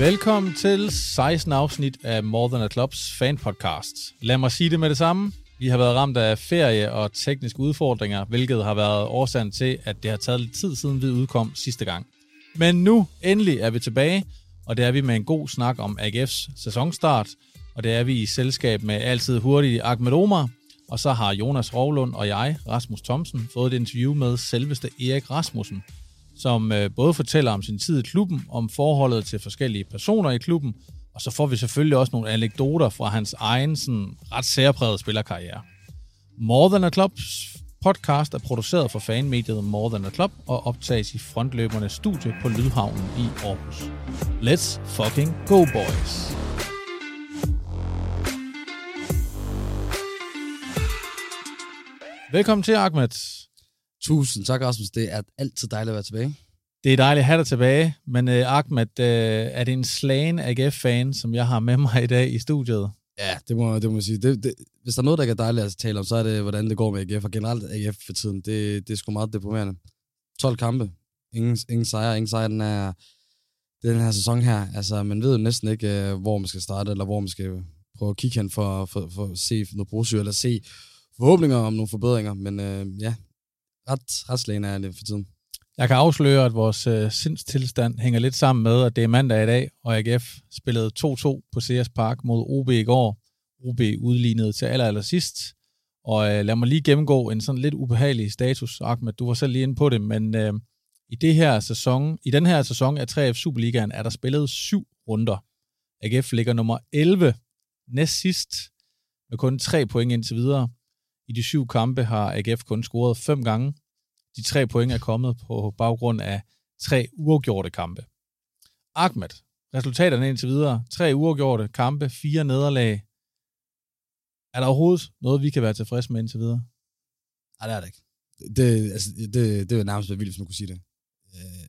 Velkommen til 16 afsnit af More Than a Clubs fan podcast. Lad mig sige det med det samme. Vi har været ramt af ferie og tekniske udfordringer, hvilket har været årsagen til, at det har taget lidt tid siden vi udkom sidste gang. Men nu endelig er vi tilbage, og det er vi med en god snak om AGF's sæsonstart, og det er vi i selskab med altid hurtige Ahmed Omar, og så har Jonas Rovlund og jeg, Rasmus Thomsen, fået et interview med selveste Erik Rasmussen, som øh, både fortæller om sin tid i klubben, om forholdet til forskellige personer i klubben, og så får vi selvfølgelig også nogle anekdoter fra hans egen sådan, ret særpræget spillerkarriere. More Than a Clubs podcast er produceret for fanmediet More Than a Club og optages i frontløbernes studie på Lydhavnen i Aarhus. Let's fucking go, boys! Velkommen til, Ahmed. Tusind tak, Rasmus. Det er altid dejligt at være tilbage. Det er dejligt at have dig tilbage, men uh, Ahmed, uh, er det en slagen AGF-fan, som jeg har med mig i dag i studiet? Ja, det må, det må jeg sige. Det, det, hvis der er noget, der er dejligt at tale om, så er det, hvordan det går med AGF, og generelt AGF for tiden. Det, det er sgu meget deprimerende. 12 kampe, ingen, ingen sejr, ingen sejr den, er, den her sæson her. Altså, man ved jo næsten ikke, uh, hvor man skal starte, eller hvor man skal prøve at kigge hen for, for, for at se noget positivt, eller se forhåbninger om nogle forbedringer. Men uh, ja, ret, ret slagen er det for tiden. Jeg kan afsløre, at vores øh, sindstilstand hænger lidt sammen med, at det er mandag i dag, og AGF spillede 2-2 på CS Park mod OB i går. OB udlignede til aller, aller sidst. Og øh, lad mig lige gennemgå en sådan lidt ubehagelig status, Ahmed. Du var selv lige inde på det, men øh, i, det her sæson, i den her sæson af 3F Superligaen er der spillet syv runder. AGF ligger nummer 11 næst sidst med kun tre point indtil videre. I de syv kampe har AGF kun scoret fem gange. De tre point er kommet på baggrund af tre uafgjorte kampe. Ahmed, resultaterne indtil videre. Tre uafgjorte kampe, fire nederlag. Er der overhovedet noget, vi kan være tilfredse med indtil videre? Nej, det er det ikke. Det, altså, det, det er nærmest vildt, hvis man kunne sige det. Øh,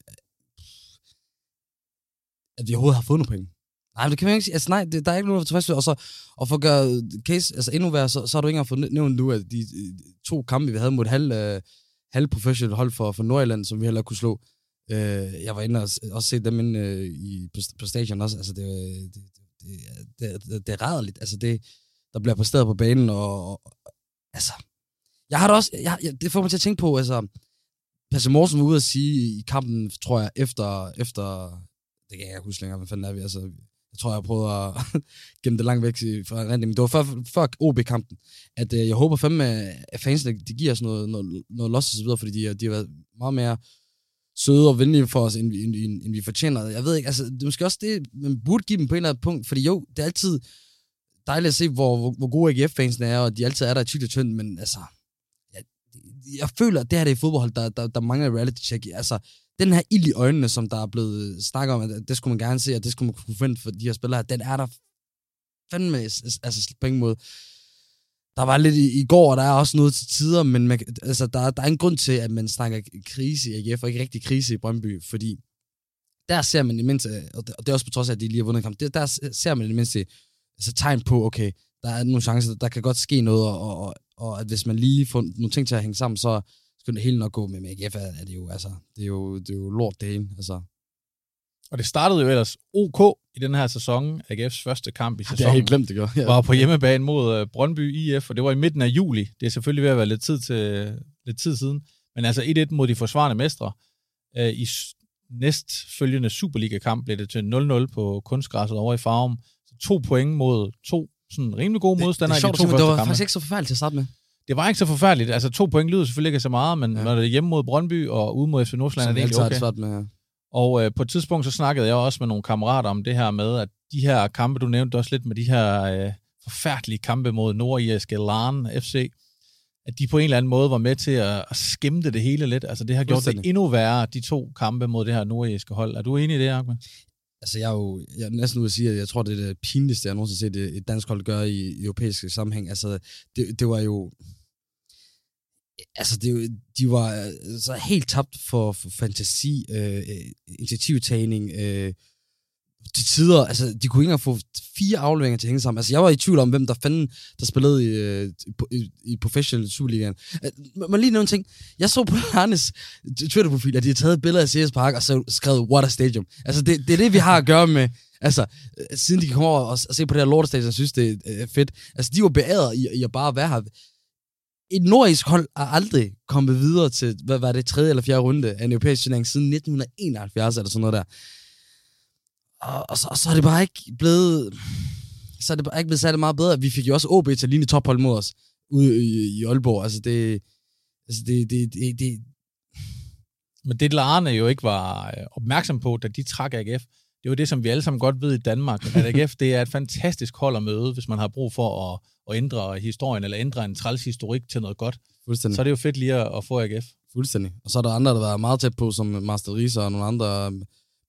at vi overhovedet har fået nogle point. Nej, det kan man ikke sige. Altså, nej, det, der er ikke nogen, der er tilfreds Og, så, og for at gøre øh, case altså, endnu værre, så, så har du ikke engang fået nævnt nu, at de, øh, to kampe, vi havde mod halv, øh, halv professionelt hold for, for Nordjylland, som vi heller kunne slå. Øh, jeg var inde og også se dem inde øh, i, på, på stadion også. Altså, det, det, det, det, det, det er. Altså, det, der bliver præsteret på banen, og, og altså... Jeg har det også... Jeg, jeg, det får mig til at tænke på, altså... Passe Morsen var ude at sige i kampen, tror jeg, efter... efter det kan jeg ikke huske længere, hvad fanden er vi, altså jeg tror, jeg prøvede at gemme det langt væk fra rendingen. Det var før, før OB-kampen, at øh, jeg håber fandme, at fansene de giver os noget, noget, noget loss og så videre, fordi de, de har været meget mere søde og venlige for os, end, end, end, end vi fortjener. Jeg ved ikke, altså, det er måske også det, man burde give dem på en eller anden punkt, fordi jo, det er altid dejligt at se, hvor, hvor, hvor gode AGF-fansene er, og de altid er der i og tyndt, men altså, jeg, jeg føler, at det her det er fodbold, der, der, der mangler reality check. Altså, den her ild i øjnene, som der er blevet øh, snakket om, at det skulle man gerne se, og det skulle man kunne forvente for de her spillere, den er der fandme, altså på ingen måde. Der var lidt i, i går, og der er også noget til tider, men man, altså, der, der er en grund til, at man snakker krise i AGF, og ikke rigtig krise i Brøndby, fordi der ser man i mindste, og det, og det er også på trods af, at de lige har vundet en kamp, der ser man i mindste altså, tegn på, okay, der er nogle chancer, der kan godt ske noget, og, og, og at hvis man lige får nogle ting til at hænge sammen, så, skulle det hele nok gå med AGF, er, det jo, altså, det er jo, det er jo lort det hele, altså. Og det startede jo ellers OK i den her sæson. AGF's første kamp i sæsonen. Det har helt glemt, det gør. Ja. Var på hjemmebane mod uh, Brøndby IF, og det var i midten af juli. Det er selvfølgelig ved at være lidt tid, til, lidt tid siden. Men altså 1-1 mod de forsvarende mestre. Uh, I næst følgende Superliga-kamp blev det til 0-0 på kunstgræsset over i Farum. Så to point mod to sådan rimelig gode modstandere det, det, i de to første Det var kampe. faktisk ikke så forfærdeligt til at starte med det var ikke så forfærdeligt. Altså, to point lyder selvfølgelig ikke så meget, men ja. når det er hjemme mod Brøndby og ude mod FC Nordsjælland, er det egentlig okay. Svært med, Og øh, på et tidspunkt, så snakkede jeg også med nogle kammerater om det her med, at de her kampe, du nævnte også lidt med de her øh, forfærdelige kampe mod nordirske Larn FC, at de på en eller anden måde var med til at, at skæmte det hele lidt. Altså det har gjort det endnu værre, de to kampe mod det her nordirske hold. Er du enig i det, Ahmed? Altså, jeg er jo jeg er næsten ude at sige, at jeg tror, det er det pinligste, jeg nogensinde har set et dansk hold gøre i, i europæiske sammenhæng. Altså, det, det var jo altså, det, de var øh, så helt tabt for, for fantasi, øh, øh, initiativtagning, øh, til tider, altså, de kunne ikke engang få fire afleveringer til at hænge sammen. Altså, jeg var i tvivl om, hvem der fanden, der spillede i, øh, i, i Professional Superligaen. Øh, Man lige nævne en ting. Jeg så på Arnes Twitter-profil, at de har taget billeder af CS Park og så skrevet, what a stadium. Altså, det, det er det, vi har at gøre med. Altså, siden de kan komme over og, og se på det her lortestadion, synes, det er fedt. Altså, de var beæret i, i at bare være her. Et nordisk hold er aldrig kommet videre til, hvad var det, tredje eller fjerde runde af en europæisk turnering siden 1971 eller sådan noget der. Og, og, så, og så er det bare ikke blevet... Så er det bare ikke blevet særlig meget bedre. Vi fik jo også OB til at ligne tophold mod os ude i, i Aalborg. Altså, det, altså det, det, det, det, Men det Larne jo ikke var opmærksom på, da de trak AGF, det var det, som vi alle sammen godt ved i Danmark, at AGF det er et fantastisk hold at møde, hvis man har brug for at, at ændre historien, eller ændre en træls historik til noget godt. fuldstændig. Så er det jo fedt lige at, at få AGF. Fuldstændig. Og så er der andre, der var meget tæt på, som Master Riese og nogle andre øh,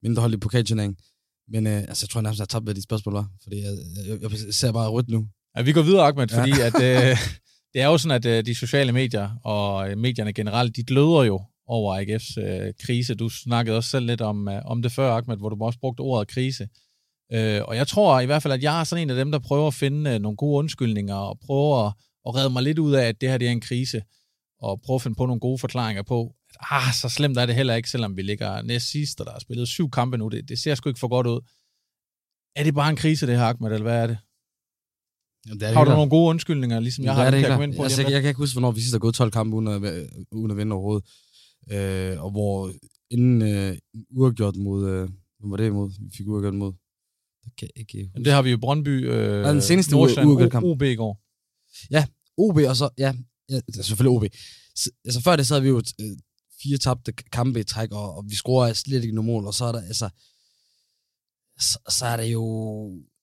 mindre hold i pokalturneringen. Men øh, altså, jeg tror jeg nærmest, jeg har tabt, hvad de spørgsmål var. Fordi jeg, jeg, jeg ser bare rødt nu. Ja, vi går videre, Ahmed, fordi ja. at, øh, det er jo sådan, at øh, de sociale medier og øh, medierne generelt, de gløder jo over AGF's øh, krise. Du snakkede også selv lidt om, øh, om det før, Ahmed, hvor du også brugte ordet krise. Øh, og jeg tror i hvert fald, at jeg er sådan en af dem, der prøver at finde øh, nogle gode undskyldninger og prøver at, at redde mig lidt ud af, at det her det er en krise, og prøve at finde på nogle gode forklaringer på, at ah, så slemt er det heller ikke, selvom vi ligger næst sidst, og der er spillet syv kampe nu. Det, det ser sgu ikke for godt ud. Er det bare en krise, det her, Ahmed, eller hvad er det? Jamen, det er Har du nogle gode undskyldninger, ligesom jeg det har? er det jeg ind klart. på altså, jeg, lidt? jeg kan ikke huske, hvornår vi sidst har gået 12 kampe uden at, uden at vinde overhovedet. Øh, og hvor inden øh, uafgjort mod... Øh, hvad var det imod? Vi fik uafgjort mod... Det kan jeg ikke huske. Jamen, det har vi jo Brøndby, øh, Ja, den seneste Nordsjælland, uafgjort kamp. OB i går. OB, og så... Ja, ja det er selvfølgelig OB. Så, altså før det, så havde vi jo øh, fire tabte kampe i træk, og, og vi scorer slet ikke nogen mål, og så er der... Altså, så, så er der jo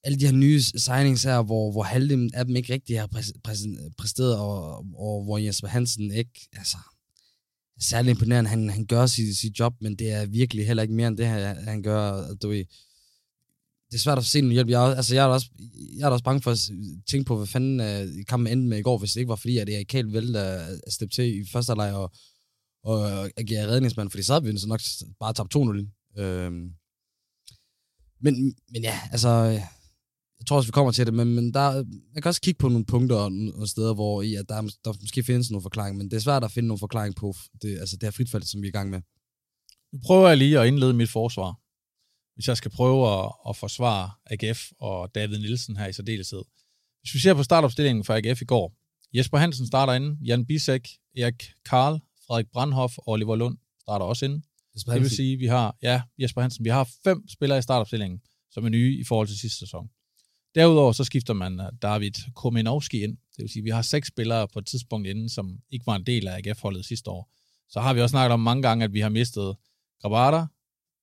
alle de her nye signings her, hvor, hvor halvdelen af dem ikke rigtig har præs, præs, præsteret, og, og hvor Jesper Hansen ikke, altså, særlig imponerende. Han, han gør sit, sit job, men det er virkelig heller ikke mere end det, han, han gør. Du, ved. det er svært at se nogen hjælp. Jeg, altså, jeg, er også, jeg er også bange for at tænke på, hvad fanden uh, kampen endte med i går, hvis det ikke var fordi, at Erik Kahl valgte at, at steppe til i første leg og, og agere redningsmand, fordi så havde vi så nok bare tabt 2-0. Øhm, men, men ja, altså, jeg tror også, vi kommer til det, men, men der, man kan også kigge på nogle punkter og nogle steder, hvor i, at der, er- der måske findes nogle forklaringer, men det er svært at finde nogle forklaringer på det, altså det her fritfald, som vi er i gang med. Nu prøver jeg lige at indlede mit forsvar. Hvis jeg skal prøve at, at forsvare AGF og David Nielsen her i særdeleshed. Hvis vi ser på startopstillingen for AGF i går. Jesper Hansen starter inde. Jan Bisek, Erik Karl, Frederik Brandhoff og Oliver Lund starter også inde. Det vil sige, vi har, ja, Jesper Hansen, vi har fem spillere i startopstillingen, som er nye i forhold til sidste sæson. Derudover så skifter man øh, David Kominovski ind. Det vil sige, at vi har seks spillere på et tidspunkt inden, som ikke var en del af AGF-holdet sidste år. Så har vi også snakket om mange gange, at vi har mistet Grabata,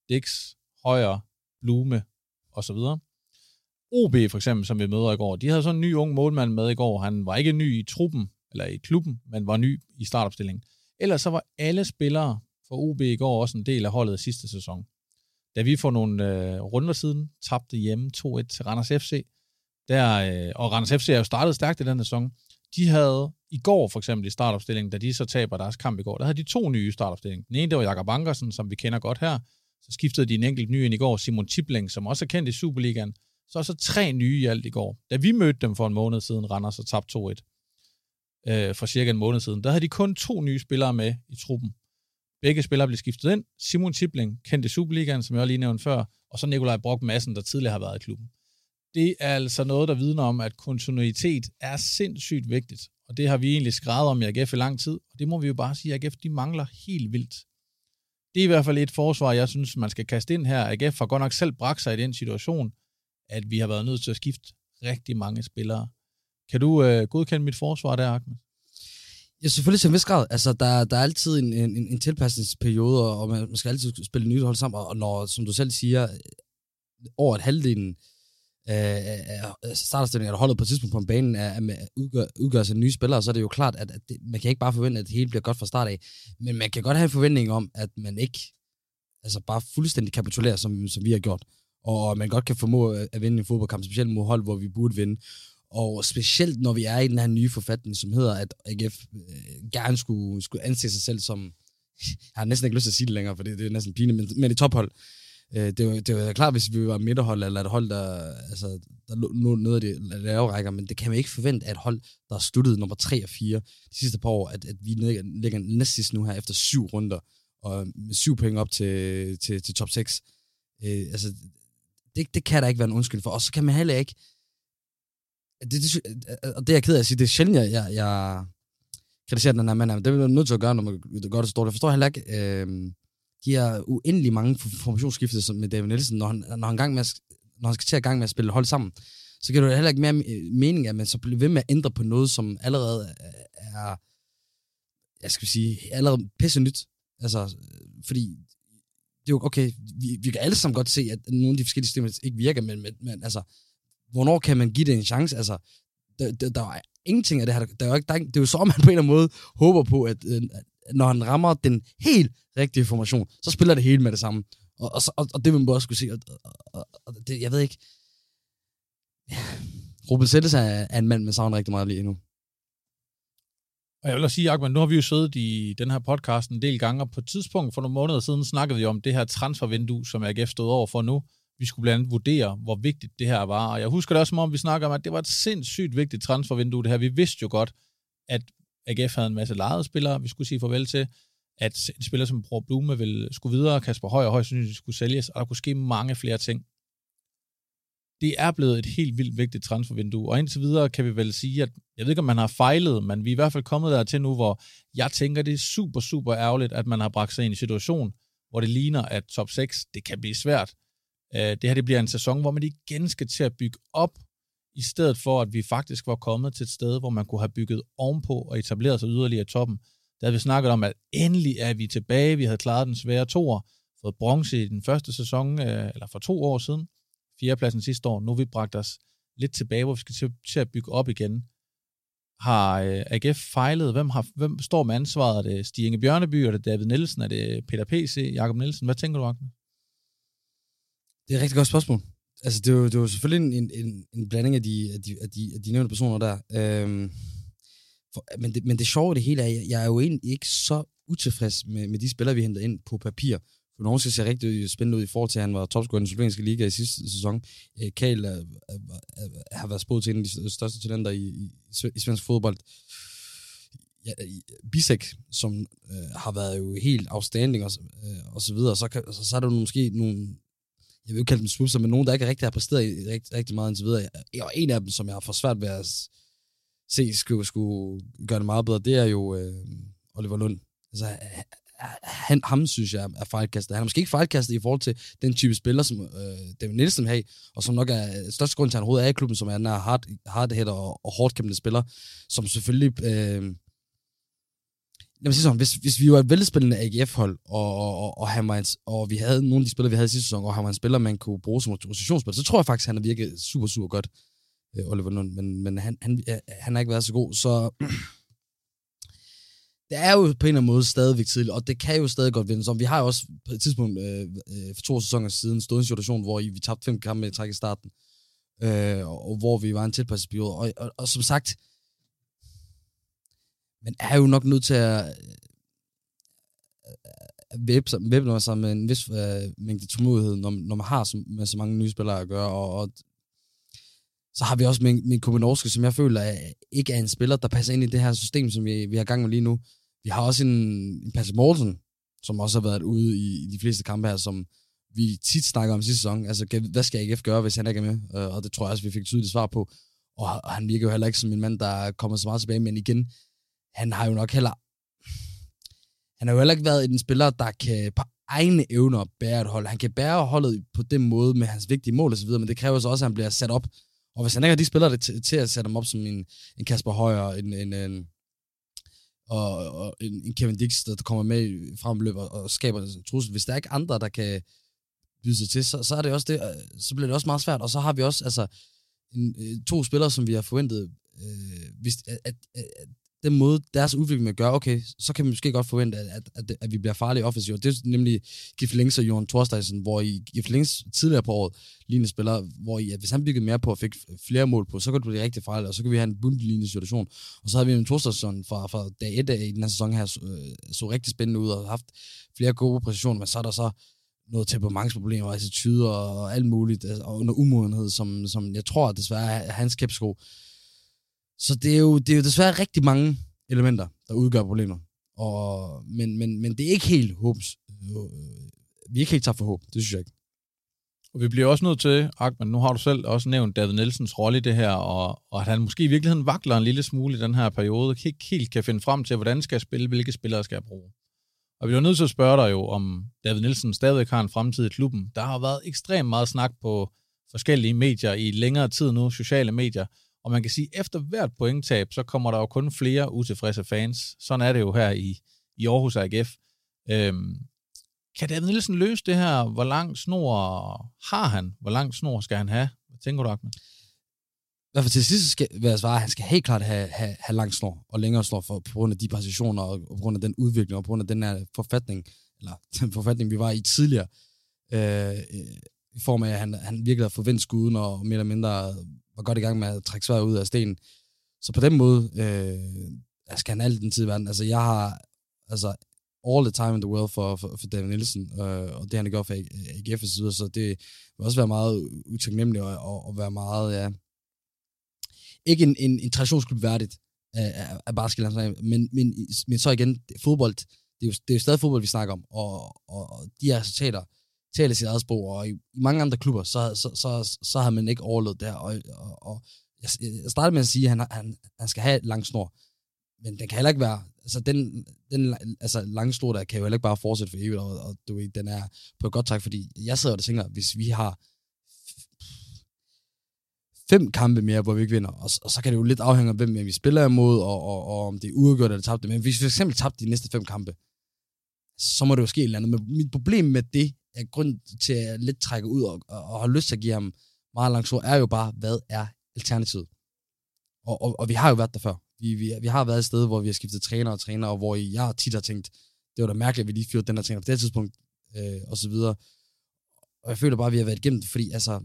Dix, Højer, Blume og så videre. OB for eksempel, som vi møder i går, de havde sådan en ny ung målmand med i går. Han var ikke ny i truppen, eller i klubben, men var ny i startopstillingen. Ellers så var alle spillere for OB i går også en del af holdet sidste sæson. Da vi for nogle øh, runder siden tabte hjemme 2-1 til Randers FC, der, øh, og Randers FC er jo startet stærkt i den sæson, de havde i går for eksempel i startopstillingen, da de så taber deres kamp i går, der havde de to nye i startopstillingen. Den ene, det var Jakob Ankersen, som vi kender godt her. Så skiftede de en enkelt ny ind i går, Simon Tibling, som også er kendt i Superligaen. Så er så tre nye i alt i går. Da vi mødte dem for en måned siden, Randers, og tabte 2-1 øh, for cirka en måned siden, der havde de kun to nye spillere med i truppen. Begge spillere blev skiftet ind. Simon Tibling, kendt i Superligaen, som jeg også lige nævnte før, og så Nikolaj Brock Madsen, der tidligere har været i klubben. Det er altså noget, der vidner om, at kontinuitet er sindssygt vigtigt. Og det har vi egentlig skrevet om i AGF i lang tid. Og det må vi jo bare sige, at AGF de mangler helt vildt. Det er i hvert fald et forsvar, jeg synes, man skal kaste ind her. AGF har godt nok selv bragt sig i den situation, at vi har været nødt til at skifte rigtig mange spillere. Kan du øh, godkende mit forsvar der, Ahmed? Ja, selvfølgelig til en vis grad. Altså, der, der er altid en, en, en tilpasningsperiode, og man, man skal altid spille nyt hold sammen, og når, som du selv siger, over et halvdelen øh, øh, øh startopstillingen, eller holdet på et tidspunkt på en bane, er, er, udgør, udgør sig nye spillere, så er det jo klart, at, at det, man kan ikke bare forvente, at det hele bliver godt fra start af, men man kan godt have en forventning om, at man ikke altså bare fuldstændig kapitulerer, som, som vi har gjort, og man godt kan formå at vinde en fodboldkamp, specielt mod hold, hvor vi burde vinde. Og specielt når vi er i den her nye forfatning, som hedder, at AGF øh, gerne skulle, skulle anse sig selv som, jeg har næsten ikke lyst til at sige det længere, for det, det er næsten pinligt, men, men et tophold. Øh, det, det er jo klart, hvis vi var midterhold, eller et hold, der, altså, der lå lå noget af de lave rækker, men det kan man ikke forvente at et hold, der har sluttet nummer 3 og 4 de sidste par år, at, at vi ligger, ligger næst nu her efter syv runder, og med syv point op til, til, til top 6. Øh, altså, det, det kan der ikke være en undskyld for. Og så kan man heller ikke... Det, det, og det er jeg ked af at sige, det er sjældent, jeg, jeg, jeg kritiserer den her mand. Det er man nødt til at gøre, når man gør det stort. Jeg forstår heller ikke øh, de her uendelig mange formationsskifter med David Nielsen, når han, når han, gang med at, når han skal til at gang med at spille hold sammen. Så kan det heller ikke mere øh, mening, at man så bliver ved med at ændre på noget, som allerede øh, er, jeg skal sige, allerede pisse nyt. Altså, øh, fordi det er jo okay, vi, vi kan alle sammen godt se, at nogle af de forskellige systemer ikke virker, men, men, men altså, hvornår kan man give det en chance? Altså, der, der, der er ingenting af det her. Der er jo ikke, der er, det er jo så, man på en eller anden måde håber på, at, at når han rammer den helt rigtige formation, så spiller det hele med det samme. Og, og, og, og det vil man også skulle se. Og, og, og det, jeg ved ikke. Ruben Sættes er, er en mand, man savner rigtig meget lige nu. Og jeg vil også sige, Ahmed, nu har vi jo siddet i den her podcast en del gange, og på et tidspunkt for nogle måneder siden snakkede vi om det her transfervindue, som AGF stod over for nu. Vi skulle blandt andet vurdere, hvor vigtigt det her var. Og jeg husker det også, som om vi snakker om, at det var et sindssygt vigtigt transfervindue, det her. Vi vidste jo godt, at AGF havde en masse lejede spillere, vi skulle sige farvel til, at en spiller som Bror Blume ville skulle videre, Kasper Høj og Høj synes, skulle sælges, og der kunne ske mange flere ting det er blevet et helt vildt vigtigt transfervindue, og indtil videre kan vi vel sige, at jeg ved ikke, om man har fejlet, men vi er i hvert fald kommet der til nu, hvor jeg tænker, det er super, super ærgerligt, at man har bragt sig ind i en situation, hvor det ligner, at top 6, det kan blive svært. Øh, det her det bliver en sæson, hvor man igen skal til at bygge op, i stedet for, at vi faktisk var kommet til et sted, hvor man kunne have bygget ovenpå og etableret sig yderligere i toppen. Der havde vi snakket om, at endelig er vi tilbage. Vi havde klaret den svære toer, fået bronze i den første sæson, øh, eller for to år siden fjerdepladsen sidste år. Nu har vi bragt os lidt tilbage, hvor vi skal til, til at bygge op igen. Har øh, AGF fejlet? Hvem, har, hvem står med ansvaret? Er det Stig Inge Bjørneby? Er det David Nielsen? Er det Peter P.C.? Jakob Nielsen? Hvad tænker du, Ahmed? Det er et rigtig godt spørgsmål. Altså, det er jo, det er jo selvfølgelig en, en, en blanding af de, af, de, af, de, af de nævnte personer der. Øhm, for, men, det, men det sjove det hele er, at jeg er jo egentlig ikke så utilfreds med, med de spillere, vi henter ind på papir. For Kunovski ser rigtig spændende ud i forhold til, at han var topscorer i den slovenske liga i sidste sæson. Øh, Kal er, er, er, har været spået til en af de største talenter i, i, i svensk fodbold. Ja, Bisek, som øh, har været jo helt outstanding og, øh, og så videre, så, kan, så, så er der måske nogle, jeg vil ikke kalde dem swipser, men nogen, der ikke rigtig har præsteret i, rigtig, rigtig meget indtil videre. Og en af dem, som jeg har for svært ved at se, skulle, skulle gøre det meget bedre, det er jo øh, Oliver Lund. Altså, han, ham synes jeg er fejlkastet. Han er måske ikke fejlkastet i forhold til den type spiller, som øh, David Nielsen har, og som nok er øh, største grund til, at han overhovedet er i klubben, som er den her hard, hardhead og, og hårdt kæmpende spiller, som selvfølgelig... Øh, Lad mig sige sådan, hvis, hvis vi var et velspillende AGF-hold, og, og, og, han var en, og vi havde nogle af de spillere, vi havde sidste sæson, og han var en spiller, man kunne bruge som rotationsspiller, så tror jeg faktisk, han har virket super, super godt, øh, Oliver Lund. Men, men han, han, øh, han har ikke været så god, så det er jo på en eller anden måde stadigvæk tidligt, og det kan jo stadig godt vende som Vi har jo også på et tidspunkt øh, øh, for to sæsoner siden stået i en situation, hvor vi tabte fem kampe i træk i starten, øh, og, og hvor vi var en tilpassesperiode. Og, og, og som sagt, men er jo nok nødt til at øh, øh, væbne sig med en vis øh, mængde tålmodighed, når, når man har så, med så mange nye spillere at gøre, og, og så har vi også min, min Kominorske, som jeg føler er, ikke er en spiller, der passer ind i det her system, som vi, vi har gang med lige nu. Vi har også en, en Patrick Morten, som også har været ude i, i de fleste kampe her, som vi tit snakker om sidste sæson. Altså, hvad skal AGF gøre, hvis han ikke er med? Og det tror jeg også, vi fik tydeligt svar på. Og han virker jo heller ikke som en mand, der kommer så meget tilbage, men igen, han har jo nok heller... Han har jo heller ikke været en spiller, der kan på egne evner bære et hold. Han kan bære holdet på den måde med hans vigtige mål osv., men det kræver så også, at han bliver sat op og hvis han ikke har de spillere det til, til at sætte ham op som en, en Kasper Højer, en, en, en, og, og en, en Kevin Dix, der kommer med i fremløb og, og skaber en trussel. Hvis der er ikke andre, der kan byde sig til, så, så, er det også det, øh, så bliver det også meget svært. Og så har vi også altså, en, øh, to spillere, som vi har forventet, øh, hvis, at, at, at, den måde, deres udvikling gør, okay, så kan man måske godt forvente, at, at, at, at vi bliver farlige offensivt. Det er nemlig Giflings og Johan Thorsteinsen, hvor i Giflings tidligere på året lignende spiller, hvor i, at hvis han byggede mere på og fik flere mål på, så kunne det blive rigtig farligt, og så kan vi have en bundlignende situation. Og så har vi en Thorsteinsen fra, fra dag 1 i den her sæson her, så, øh, så rigtig spændende ud og haft flere gode præcisioner, men så er der så noget temperamentsproblemer, attitude og alt muligt, øh, og noget umodenhed, som, som jeg tror desværre er hans kæpsko. Så det er, jo, det er jo desværre rigtig mange elementer, der udgør problemer. Og, men, men, men det er ikke helt håbs. Øh, vi er ikke helt taget for håb, det synes jeg ikke. Og vi bliver også nødt til, Ahmed, nu har du selv også nævnt David Nielsens rolle i det her, og, og at han måske i virkeligheden vakler en lille smule i den her periode, ikke helt kan finde frem til, hvordan skal jeg spille, hvilke spillere skal jeg bruge. Og vi er nødt til at spørge dig jo, om David Nielsen stadig har en fremtid i klubben. Der har været ekstremt meget snak på forskellige medier i længere tid nu, sociale medier, og man kan sige, at efter hvert pointtab, så kommer der jo kun flere utilfredse fans. Sådan er det jo her i, i Aarhus AGF. Øhm, kan David Nielsen løse det her? Hvor lang snor har han? Hvor lang snor skal han have? Hvad tænker du, Ahmed? I hvert fald til sidst skal, vil jeg svare, at han skal helt klart have, have, have lang snor og længere snor for, på grund af de positioner og på grund af den udvikling og på grund af den her forfatning, eller den forfatning, vi var i tidligere, øh, i form af, at han, han virkelig har forventet skuden og mere eller mindre var godt i gang med at trække sværet ud af stenen. Så på den måde øh, skal han alt den tid i verden. Altså, jeg har altså, all the time in the world for, for, for David Nielsen, øh, og det han har gjort for AGF og så videre, så det vil også være meget utaknemmeligt og, og, og være meget, ja, ikke en, en, en traditionsklub værdigt af, af, af men, men, men så igen, fodbold, det er, jo, det er jo stadig fodbold, vi snakker om, og, og, og de her resultater taler sit eget sprog, og i, i mange andre klubber, så, så, så, så har man ikke overlevet der, og, og, og jeg, jeg startede med at sige, at han, han, han skal have et langt snor, men den kan heller ikke være, altså den, den altså lange snor der kan jo heller ikke bare fortsætte for evigt, og, og du ved, den er på et godt tak, fordi jeg sidder og tænker, hvis vi har fem kampe mere, hvor vi ikke vinder. Og, og så kan det jo lidt afhænge af, hvem vi spiller imod, og, og, og om det er uafgjort eller tabte. Men hvis vi for eksempel tabte de næste fem kampe, så må det jo ske et eller andet. Men mit problem med det, jeg, grund til at lidt trække ud og, og, og har lyst til at give ham meget langt er jo bare, hvad er alternativet? Og, og, og vi har jo været der før. Vi, vi, vi har været et sted, hvor vi har skiftet træner og træner, og hvor jeg tit har tænkt, det var da mærkeligt, at vi lige fyrede den her træner på det tidspunkt, øh, og så videre. Og jeg føler bare, at vi har været igennem det, fordi altså,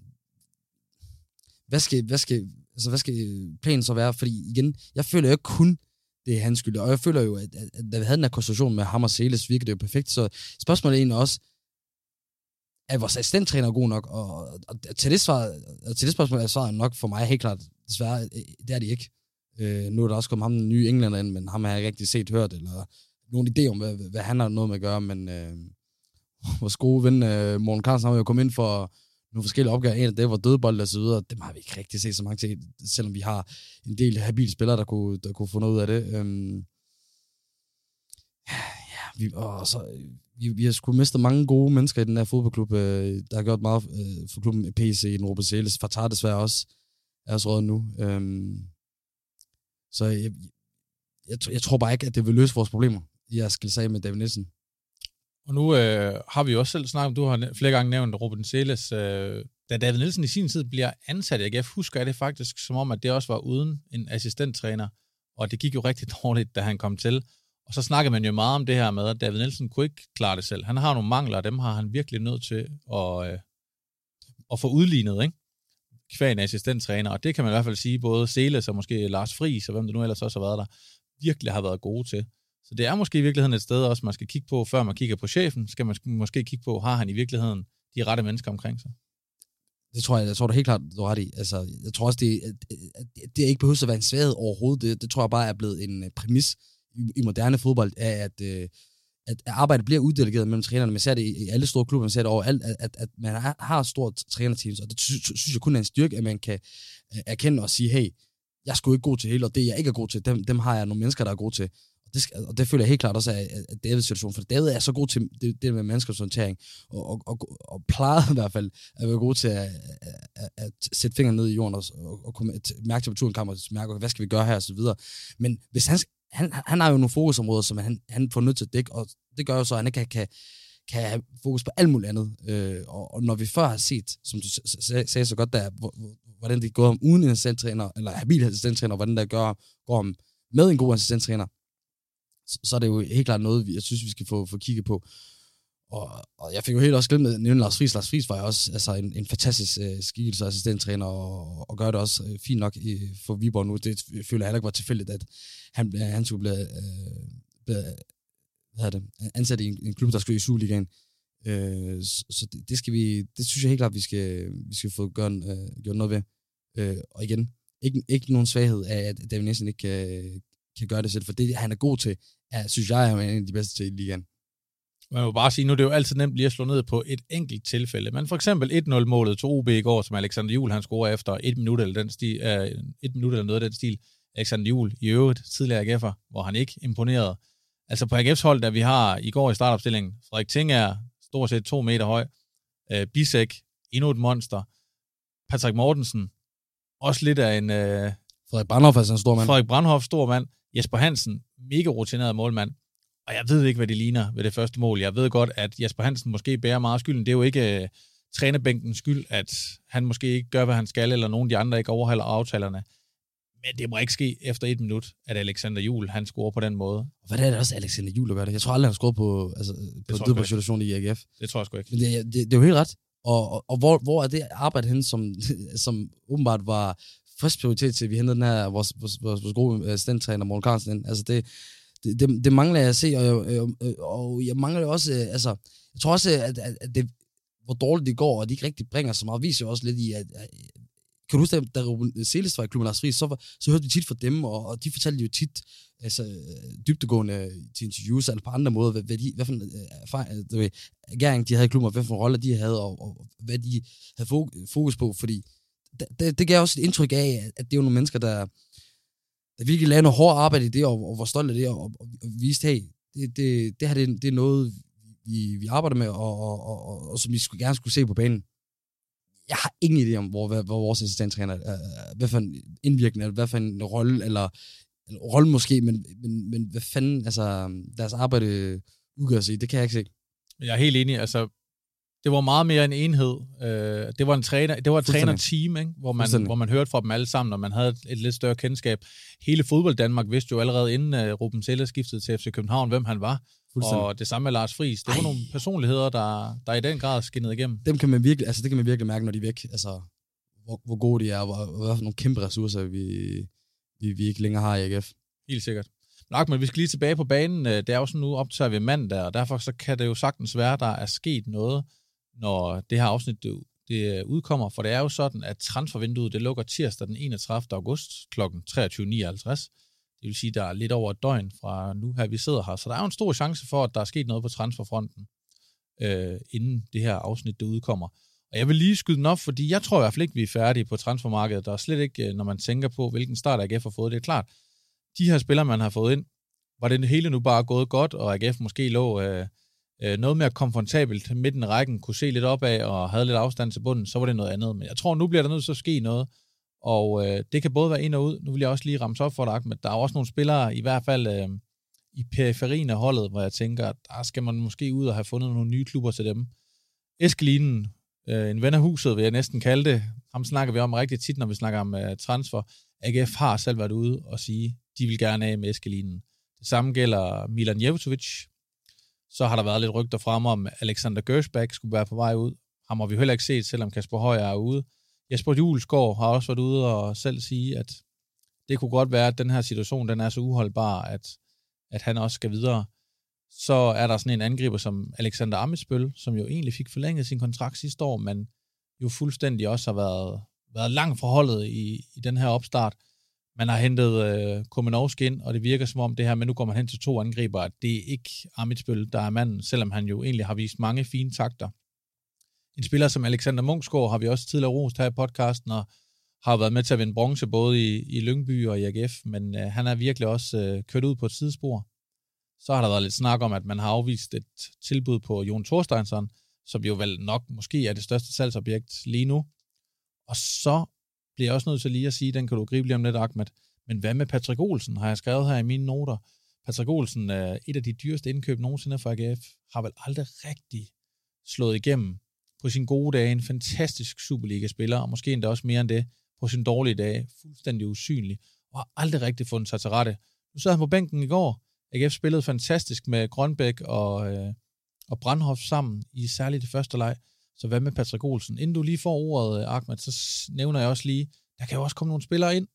hvad skal, hvad skal, altså, hvad skal planen så være? Fordi igen, jeg føler jo ikke kun, det er hans skyld. Og jeg føler jo, at, at, at da vi havde den her konstruktion med ham og Seles, virkede det jo perfekt. Så spørgsmålet er egentlig også, er vores assistenttræner god nok? Og, og til, det svar, til det spørgsmål er svaret nok for mig helt klart, desværre, øh, det er det ikke. Øh, nu er der også kommet ham den nye englænder ind, men ham har jeg ikke rigtig set hørt, eller nogen idé om, hvad, hvad han har noget med at gøre, men øh, vores gode ven, øh, Morten Carlsen, har jo kommet ind for nogle forskellige opgaver. En af det var dødbold og så videre. Dem har vi ikke rigtig set så mange til, selvom vi har en del habile spillere, der kunne, der kunne få noget ud af det. Øh, vi, åh, så, vi, vi har sgu mistet mange gode mennesker i den her fodboldklub, øh, der har gjort meget øh, for klubben PC den Robert Celes. Fatar desværre også er også råd nu. Øhm, så jeg, jeg, jeg, tror bare ikke, at det vil løse vores problemer. Jeg skal sige med David Nielsen. Og nu øh, har vi jo også selv snakket om, du har flere gange nævnt Robin Seles, øh, da David Nielsen i sin tid bliver ansat i AGF, husker jeg det faktisk som om, at det også var uden en assistenttræner, og det gik jo rigtig dårligt, da han kom til. Og så snakker man jo meget om det her med, at David Nielsen kunne ikke klare det selv. Han har nogle mangler, og dem har han virkelig nødt til at, øh, at få udlignet, ikke? Kvæg en assistenttræner, og det kan man i hvert fald sige, både Seles og måske Lars Friis, og hvem det nu ellers også har været der, virkelig har været gode til. Så det er måske i virkeligheden et sted også, man skal kigge på, før man kigger på chefen, skal man måske kigge på, har han i virkeligheden de rette mennesker omkring sig? Det tror jeg, jeg tror du helt klart, du har ret i. Altså, jeg tror også, det, øh, øh, det er ikke behøver at være en svaghed overhovedet. Det, det tror jeg bare er blevet en øh, præmis i, i moderne fodbold, er, at, øh, at arbejdet bliver uddelegeret mellem trænerne. Man ser det i, i alle store klubber, man ser det overalt, at, at, at man har stort trænerteams, og det synes jeg kun er en styrke, at man kan øh, erkende og sige, hey, jeg er sgu ikke god til hele, og det jeg ikke er god til, dem, dem har jeg nogle mennesker, der er gode til Og det, skal, og det føler jeg helt klart også af, er Davids situation, for David er så god til det, det med menneskers og, og, og, og plejede i hvert fald at være god til at, at, at sætte fingeren ned i jorden og, og, og komme, mærke temperaturen og mærke, hvad skal vi gøre her, og så videre. Men hvis han, han, han har jo nogle fokusområder, som han, han får nødt til at dække, og det gør jo så, at han ikke kan, kan, kan have fokus på alt muligt andet. Øh, og, og når vi før har set, som du sagde så godt der, hvordan det går om uden en assistenttræner, eller habil assistenttræner, hvordan det gør, går om med en god assistenttræner, så, så er det jo helt klart noget, jeg synes, vi skal få, få kigget på. Og, og jeg fik jo helt også glemt at nævne Lars Friis. Lars Friis var jo også altså, en, en fantastisk øh, skikkelse assistenttræner, og, og gør det også øh, fint nok i, for Viborg nu. Det føler jeg heller ikke var tilfældigt, at han, øh, han skulle blive, øh, blive hvad det, ansat i en, en klub, der skulle i Superligaen. Øh, så, så det, det, skal vi, det synes jeg helt klart, vi skal, vi skal få gjort, øh, gjort noget ved. Øh, og igen, ikke, ikke nogen svaghed af, at David Nielsen ikke kan, kan gøre det selv, for det, han er god til, er, synes jeg, er en af de bedste til i ligaen. Man må bare sige, nu er det jo altid nemt lige at slå ned på et enkelt tilfælde. Men for eksempel 1-0-målet til OB i går, som Alexander Juhl han scorer efter et minut eller, den stil, uh, et minut eller noget af den stil. Alexander Juhl i øvrigt, tidligere AGF'er, hvor han ikke imponerede. Altså på AGF's hold, der vi har i går i startopstillingen, Frederik Ting er stort set to meter høj, uh, Bisek, endnu et monster, Patrick Mortensen, også lidt af en... Uh, Frederik Brandhoff er sådan en stor mand. Frederik Brandhoff, stor mand. Jesper Hansen, mega rutineret målmand. Og jeg ved ikke, hvad det ligner ved det første mål. Jeg ved godt, at Jesper Hansen måske bærer meget skylden. Det er jo ikke uh, trænerbænkens skyld, at han måske ikke gør, hvad han skal, eller nogen af de andre ikke overholder aftalerne. Men det må ikke ske efter et minut, at Alexander Jul han scorer på den måde. Og hvad er det også, Alexander Jul, der gør det? Jeg tror aldrig, han har scoret på, altså, på jeg situation i AGF. Det tror jeg sgu ikke. Men det, det, det er jo helt ret. Og, og, og hvor, hvor er det arbejde hen, som, som åbenbart var først prioritet til, at vi hentede den her, vores, vores, vores, vores gode assistent-træner, Morten Carlsen, ind. Altså det, det, det, det mangler jeg at se, og jeg, øh, øh, og jeg mangler også, øh, altså, jeg tror også, at, at, at det, hvor dårligt det går, og de ikke rigtig bringer så meget, viser jo også lidt i, at, at kan du huske, da Ruben Seles var i klubben Lars Friis, så, så hørte vi tit fra dem, og, og de fortalte jo tit altså, dybtegående til interviews, eller på andre måder, hvad, hvad, de, hvad for en erfaring, du ved, erfaring de havde i klubben, og hvad for en rolle de havde, og, og hvad de havde fokus på, fordi det, det gav også et indtryk af, at det er jo nogle mennesker, der, der virkelig lavede noget hårdt arbejde i det, og, og var stolt af det, og, og, og viste, hey, det, det, det her det, det er noget, vi, vi arbejder med, og, og, og, og, og som vi skulle, gerne skulle se på banen. Jeg har ingen idé om, hvor, hvor, hvor vores assistenttræner, øh, hvad for en indvirkning, eller hvad for en rolle, eller, eller rolle måske, men, men, men hvad fanden, altså, deres arbejde udgør sig i, det kan jeg ikke se. Jeg er helt enig, altså, det var meget mere en enhed. Øh, det var en træner, det var et træner-team, ikke? Hvor, man, hvor man hørte fra dem alle sammen, og man havde et lidt større kendskab. Hele fodbold Danmark vidste jo allerede inden uh, Ruben Selle skiftede til FC København, hvem han var. Og det samme med Lars Friis. Det var Ej. nogle personligheder, der, der i den grad skinnede igennem. Dem kan man virkelig, altså det kan man virkelig mærke, når de er væk. Altså, hvor, hvor gode de er, og hvor, hvad for nogle kæmpe ressourcer, vi, vi, vi ikke længere har i AGF. Helt sikkert. Nok, men vi skal lige tilbage på banen. Øh, det er jo sådan nu optager vi mandag, og derfor så kan det jo sagtens være, der er sket noget når det her afsnit det, det øh, udkommer, for det er jo sådan, at transfervinduet det lukker tirsdag den 31. august kl. 23.59. Det vil sige, der er lidt over et døgn fra nu her, vi sidder her. Så der er jo en stor chance for, at der er sket noget på transferfronten, øh, inden det her afsnit det udkommer. Og jeg vil lige skyde den op, fordi jeg tror i hvert fald ikke, vi er færdige på transfermarkedet. Der er slet ikke, øh, når man tænker på, hvilken start AGF har fået. Det er klart, de her spillere, man har fået ind, var det hele nu bare gået godt, og AGF måske lå øh, øh, noget mere komfortabelt midten i rækken, kunne se lidt opad og havde lidt afstand til bunden, så var det noget andet. Men jeg tror, nu bliver der nødt til at ske noget, og øh, det kan både være ind og ud. Nu vil jeg også lige ramse op for dig, men der er også nogle spillere, i hvert fald øh, i periferien af holdet, hvor jeg tænker, at der skal man måske ud og have fundet nogle nye klubber til dem. Eskelinen, øh, en ven af huset, vil jeg næsten kalde det. Ham snakker vi om rigtig tit, når vi snakker om øh, transfer. AGF har selv været ude og sige, de vil gerne af med Eskelinen. Det samme gælder Milan Jevtovic, så har der været lidt rygter frem om, at Alexander Gersbach skulle være på vej ud. Ham har vi heller ikke set, selvom Kasper Højer er ude. Jesper Julesgaard har også været ude og selv sige, at det kunne godt være, at den her situation den er så uholdbar, at, at han også skal videre. Så er der sådan en angriber som Alexander Amitsbøl, som jo egentlig fik forlænget sin kontrakt sidste år, men jo fuldstændig også har været, været langt fra holdet i, i den her opstart man har hentet øh, Komenovski ind, og det virker som om det her, men nu går man hen til to angriber, at det er ikke Amitsbøl, der er manden, selvom han jo egentlig har vist mange fine takter. En spiller som Alexander Munchsgaard har vi også tidligere rost her i podcasten, og har været med til at vinde bronze både i, i Lyngby og i AGF, men øh, han er virkelig også øh, kørt ud på et sidespor. Så har der været lidt snak om, at man har afvist et tilbud på Jon Thorsteinsson, som jo vel nok måske er det største salgsobjekt lige nu. Og så bliver jeg også nødt til lige at sige, den kan du gribe lige om lidt, Ahmed. Men hvad med Patrick Olsen, har jeg skrevet her i mine noter. Patrick Olsen, er et af de dyreste indkøb nogensinde for AGF, har vel aldrig rigtig slået igennem på sin gode dage. En fantastisk Superliga-spiller, og måske endda også mere end det, på sin dårlige dage. Fuldstændig usynlig, og har aldrig rigtig fundet sig til rette. Nu sad han på bænken i går. AGF spillede fantastisk med Grønbæk og, øh, og Brandhoff sammen, i særligt det første leg. Så hvad med Patrick Olsen? Inden du lige får ordet, øh, Ahmed, så nævner jeg også lige, der kan jo også komme nogle spillere ind,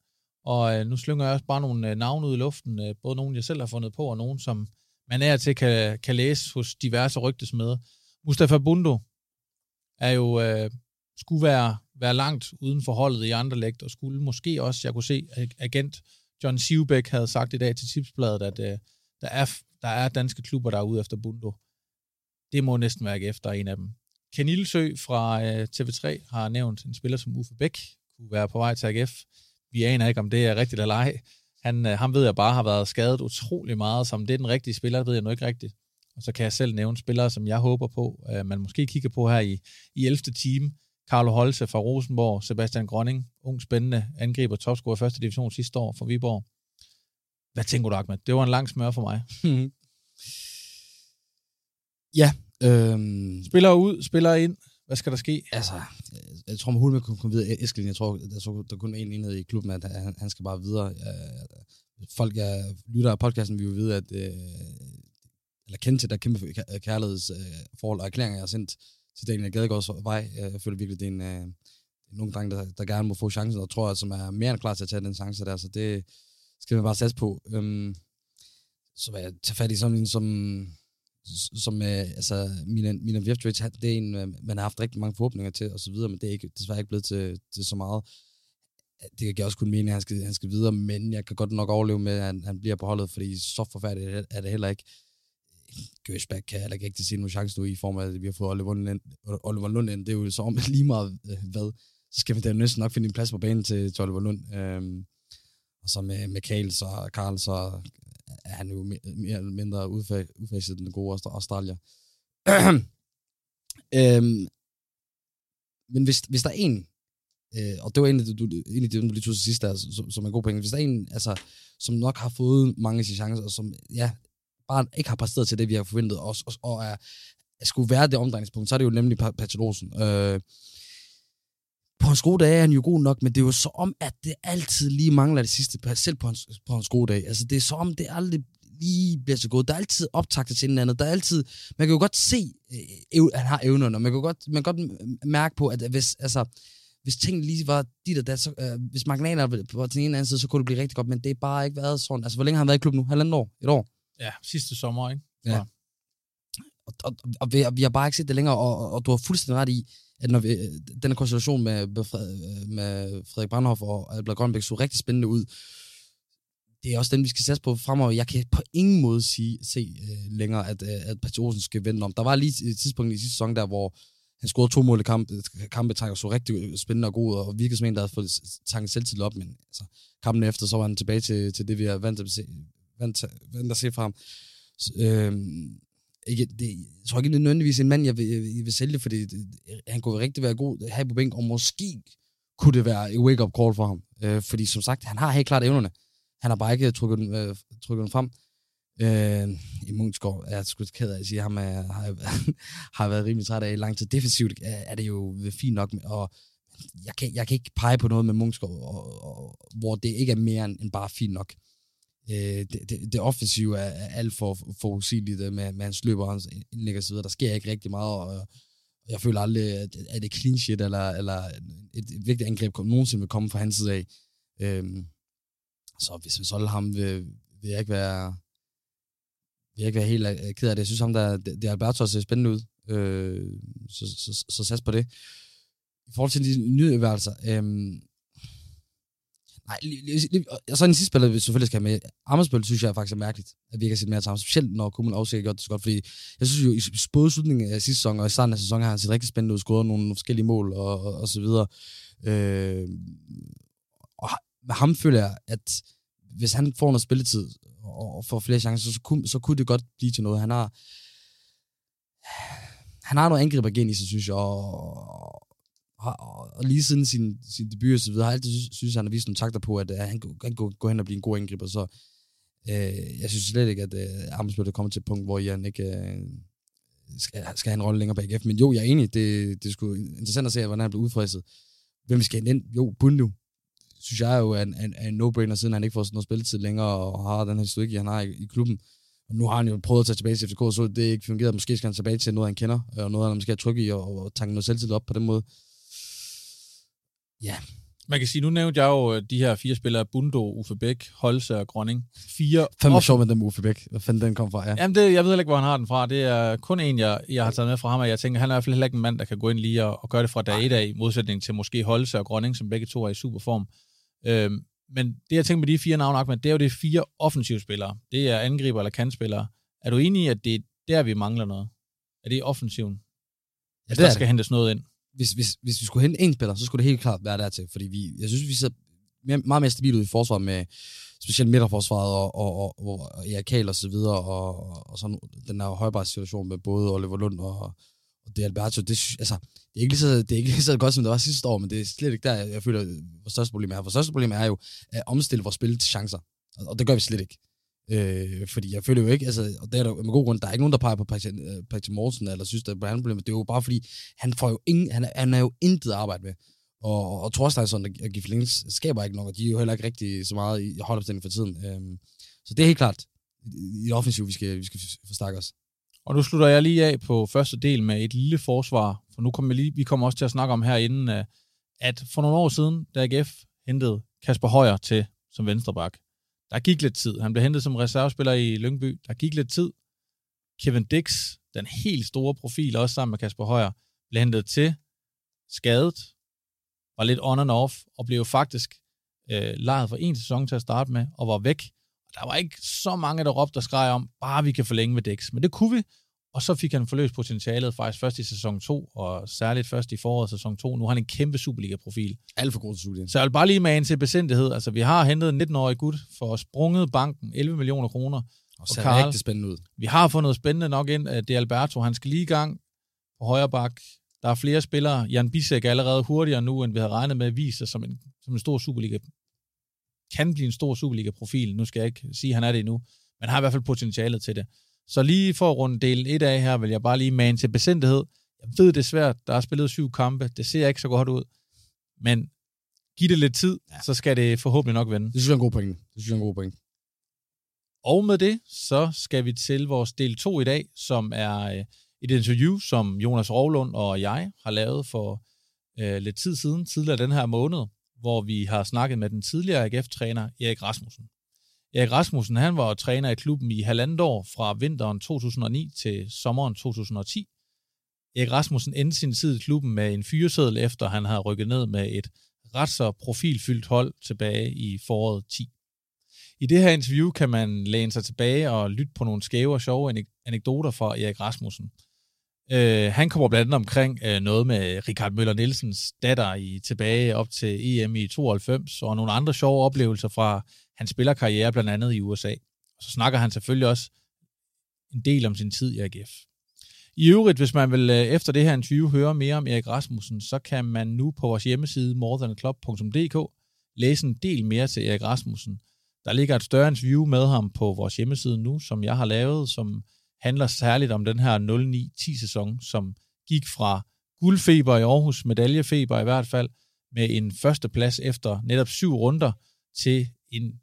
og øh, nu slynger jeg også bare nogle øh, navne ud i luften, både nogle, jeg selv har fundet på, og nogle, som man er til kan, kan læse hos diverse rygtesmeder. Mustafa Bundo er jo, øh, skulle være, være langt uden for holdet i andre lægt, og skulle måske også, jeg kunne se, agent John Sivbæk havde sagt i dag til Tipsbladet, at øh, der, er, der er danske klubber, der er ude efter Bundo. det må næsten være efter en af dem. Ken Ilsø fra øh, TV3 har nævnt en spiller som Uffe Bæk, kunne være på vej til AGF. Vi aner ikke, om det er rigtigt eller ej. Han, øh, ham ved jeg bare har været skadet utrolig meget, som det er den rigtige spiller, det ved jeg nu ikke rigtigt. Og så kan jeg selv nævne spillere, som jeg håber på, øh, man måske kigger på her i, i 11. team. Carlo Holse fra Rosenborg, Sebastian Grønning, ung spændende angriber, topscorer i første division sidste år for Viborg. Hvad tænker du, Ahmed? Det var en lang smør for mig. ja. Øhm, spiller ud, spiller ind. Hvad skal der ske? Altså, jeg tror, man hurtigt kan komme videre. Eskelin, jeg tror, der, så, der kun en enhed i klubben, at han, han skal bare videre. Folk, jeg lytter af podcasten, vi vil vide, at øh, eller kende til der kæmpe kærlighedsforhold og erklæringer, jeg har sendt til Daniel Gadegaards vej. Jeg føler virkelig, det er en, øh, nogle drenge, der, der gerne må få chancen, og tror jeg, som er mere end klar til at tage den chance der, så det skal man bare satse på. Øhm, så vil jeg tage fat i sådan en som, som øh, altså, Milan, Milan Vjevtovic, det er en, øh, man har haft rigtig mange forhåbninger til, og så videre, men det er ikke, desværre ikke blevet til, til så meget. Det kan jeg også kun mene, at han skal, han skal videre, men jeg kan godt nok overleve med, at han, han bliver på holdet, fordi så forfærdeligt er det heller ikke. Gøsbæk kan heller ikke rigtig se nogen chance nu i form af, at vi har fået Oliver Lund, Oliver Lund ind. Det er jo så om lige meget øh, hvad. Så skal vi da næsten nok finde en plads på banen til, til Oliver Lund. Øhm, og så med, med Kale så Karl, så er han jo mere, mere eller mindre udfaset den gode Australier. øhm, men hvis, hvis der er en, øh, og det var en af de, du, en af de, du lige tog til sidst der, som, som er god penge, hvis der er en, altså, som nok har fået mange af sine chancer, og som, ja, bare ikke har præsteret til det, vi har forventet, og, og, og er, er skulle være det omdrejningspunkt, så er det jo nemlig Patrick Olsen. Øh, på hans gode dage er han jo god nok, men det er jo så om, at det altid lige mangler det sidste, selv på hans, på hans gode dag. Altså, det er så om, det aldrig lige bliver så godt. Der er altid optagter til en andet. Der er altid, man kan jo godt se, øh, at han har evnerne, og man kan jo godt, man kan godt mærke på, at hvis, altså, hvis tingene lige var dit og dat, så, øh, hvis marginalerne var til en eller anden side, så kunne det blive rigtig godt, men det er bare ikke været sådan. Altså, hvor længe har han været i klubben nu? Halvandet år? Et år? Ja, sidste sommer, ikke? Ja. Og, og, og, og vi, vi har bare ikke set det længere, og, og, og du har fuldstændig ret i, at når vi, øh, den konstellation med, øh, med Frederik Brandhoff og Albert Grønbæk så rigtig spændende ud. Det er også den, vi skal sætte på fremover. Jeg kan på ingen måde sige, se uh, længere, at, uh, at Patrick Olsen skal vende om. Der var lige et tidspunkt i sidste sæson der, hvor han scorede to mål i kamp, kampe, trækker så rigtig spændende og god, og virkede som en, der havde fået tanket selvtid op, men altså, kampen efter, så var han tilbage til, til det, vi har vant at se, vant, vant at se fra ham. Så, øh, ikke, det, jeg tror ikke, det er nødvendigvis en mand, jeg vil, jeg vil sælge, fordi det, han kunne rigtig være god her på bænk, og måske kunne det være et wake-up call for ham. Øh, fordi som sagt, han har helt klart evnerne. Han har bare ikke trykket den, øh, trykket dem frem. Øh, I Munchsgaard er jeg sgu ked af at sige, at ham er, har, har været rimelig træt af i lang tid. Defensivt er det jo fint nok, og jeg kan, jeg kan ikke pege på noget med Munchsgaard, og, og, hvor det ikke er mere end bare fint nok øh, det, det, det offensive er, er alt for forudsigeligt øh, med, med hans løber og hans indlæg og så videre. Der sker ikke rigtig meget, og jeg føler aldrig, at, at det clean shit, eller, eller et, et vigtigt angreb nogensinde vil komme fra hans side af. Øhm, så hvis vi solgte ham, vil, vil jeg ikke være vil jeg ikke være helt øh, ked af det. Jeg synes, ham der, det, det Alberto ser spændende ud. Øh, så, så, så, så sats på det. I forhold til de nye øhm, Nej, og så en sidste spiller, vi selvfølgelig skal have med. Ammersbøl synes jeg faktisk er mærkeligt, at vi ikke har set mere til ham. Specielt når Kummel også gjort det så godt, fordi jeg synes jo, i både slutningen af sidste sæson og i starten af sæsonen har han set rigtig spændende ud, skåret nogle forskellige mål og, og, og så videre. Øh, og med ham føler jeg, at hvis han får noget spilletid og får flere chancer, så kunne, så kunne det godt blive til noget. Han har, han har noget angribergen i sig, synes jeg, og, og lige siden sin, sin debut og så videre, har jeg altid synes, han har vist nogle takter på, at, at han kan gå, gå hen og blive en god angriber, så øh, jeg synes slet ikke, at øh, Amesbøl er kommet til et punkt, hvor han ikke øh, skal, skal have en rolle længere på AGF. Men jo, jeg er enig, det, det er sgu interessant at se, hvordan han bliver udfriset. Hvem skal ind? Jo, Bundu, synes jeg jo er en, en, en no-brainer, siden han ikke får sådan noget spilletid længere, og har den her historik, han har i, i klubben. Og nu har han jo prøvet at tage tilbage til FCK, så det ikke fungeret. Måske skal han tilbage til noget, han kender, og noget, han måske er tryg i, og, og tanke noget selvtid op på den måde. Ja. Man kan sige, nu nævnte jeg jo øh, de her fire spillere, Bundo, Uffe Bæk, Holse og Grønning. Fire Fandme sjov med dem Uffe Bæk. Hvad fanden den kom fra, ja. Jamen, det, jeg ved ikke, hvor han har den fra. Det er kun en, jeg, jeg har taget med fra ham, og jeg tænker, han er i hvert fald heller ikke en mand, der kan gå ind lige og, og gøre det fra dag et af, i modsætning til måske Holse og Grønning, som begge to er i super form. Øhm, men det, jeg tænker med de fire navne, det er jo det fire offensive spillere. Det er angriber eller kantspillere. Er du enig i, at det er der, vi mangler noget? Er det offensiven? Ja, Hvis det der er skal det. hentes noget ind. Hvis, hvis, hvis vi skulle hente en spiller, så skulle det helt klart være dertil. Fordi vi, jeg synes, vi ser mere, meget mere stabilt ud i forsvaret med specielt midterforsvaret og, og, og, og, og Erik Kahl og så videre, og, og, sådan den der højbare situation med både Oliver Lund og, og det Alberto. Det, altså, det, er ikke lige så, det er ikke lige så godt, som det var sidste år, men det er slet ikke der, jeg føler, vores største problem er. Vores største problem er jo at omstille vores spil til chancer. Og, og det gør vi slet ikke. Øh, fordi jeg føler jo ikke, altså, og det er der med god grund, der er ikke nogen, der peger på øh, Patrick, øh, Mortensen, eller synes, der er på han problem. Det er jo bare fordi, han får jo ingen, han er, han er jo intet at arbejde med. Og, og, og Thorsteinsson og Giflings skaber ikke nok, og de er jo heller ikke rigtig så meget i holdopstilling for tiden. Øhm, så det er helt klart i offensiv, vi skal, vi skal forstærke os. Og nu slutter jeg lige af på første del med et lille forsvar, for nu kommer vi, lige, vi kommer også til at snakke om herinde, øh, at for nogle år siden, da AGF hentede Kasper Højer til som venstreback, der gik lidt tid. Han blev hentet som reservespiller i Lyngby. Der gik lidt tid. Kevin Dix, den helt store profil, også sammen med Kasper Højer, blev hentet til, skadet, var lidt on and off, og blev faktisk øh, lejet for en sæson til at starte med, og var væk. Og der var ikke så mange, der råbte og skreg om, bare vi kan forlænge med Dix. Men det kunne vi, og så fik han forløst potentialet faktisk først i sæson 2, og særligt først i foråret sæson 2. Nu har han en kæmpe Superliga-profil. Alt for god til studien. Så jeg vil bare lige med en til besindighed. Altså, vi har hentet en 19-årig gut for sprunget banken 11 millioner kroner. Og ser Karl. rigtig spændende ud. Vi har fået noget spændende nok ind. Det er Alberto. Han skal lige i gang på højre bak. Der er flere spillere. Jan Bisek er allerede hurtigere nu, end vi havde regnet med, viser sig som en, som en stor Superliga. Kan blive en stor Superliga-profil. Nu skal jeg ikke sige, at han er det endnu. Men har i hvert fald potentialet til det. Så lige for at runde del 1 af her, vil jeg bare lige mane til besindighed. Jeg ved, det er svært. Der er spillet syv kampe. Det ser ikke så godt ud. Men giv det lidt tid, ja. så skal det forhåbentlig nok vende. Det synes jeg er en god point. Det synes jeg er en god point. Og med det, så skal vi til vores del 2 i dag, som er øh, et interview, som Jonas Rovlund og jeg har lavet for øh, lidt tid siden, tidligere den her måned, hvor vi har snakket med den tidligere AGF-træner Erik Rasmussen. Erik Rasmussen, han var træner i klubben i halvandet år fra vinteren 2009 til sommeren 2010. Erik Rasmussen endte sin tid i klubben med en fyreseddel, efter han havde rykket ned med et ret så profilfyldt hold tilbage i foråret 10. I det her interview kan man læne sig tilbage og lytte på nogle skæve og sjove anekdoter fra Erik Rasmussen. Øh, han kommer blandt andet omkring øh, noget med Richard Møller Nielsens datter i tilbage op til EM i 92, og nogle andre sjove oplevelser fra han spiller karriere blandt andet i USA. Og så snakker han selvfølgelig også en del om sin tid i AGF. I øvrigt, hvis man vil øh, efter det her interview høre mere om Erik Rasmussen, så kan man nu på vores hjemmeside morethanaclub.dk læse en del mere til Erik Rasmussen. Der ligger et større interview med ham på vores hjemmeside nu, som jeg har lavet, som handler særligt om den her 09-10 sæson, som gik fra guldfeber i Aarhus, medaljefeber i hvert fald, med en førsteplads efter netop syv runder til en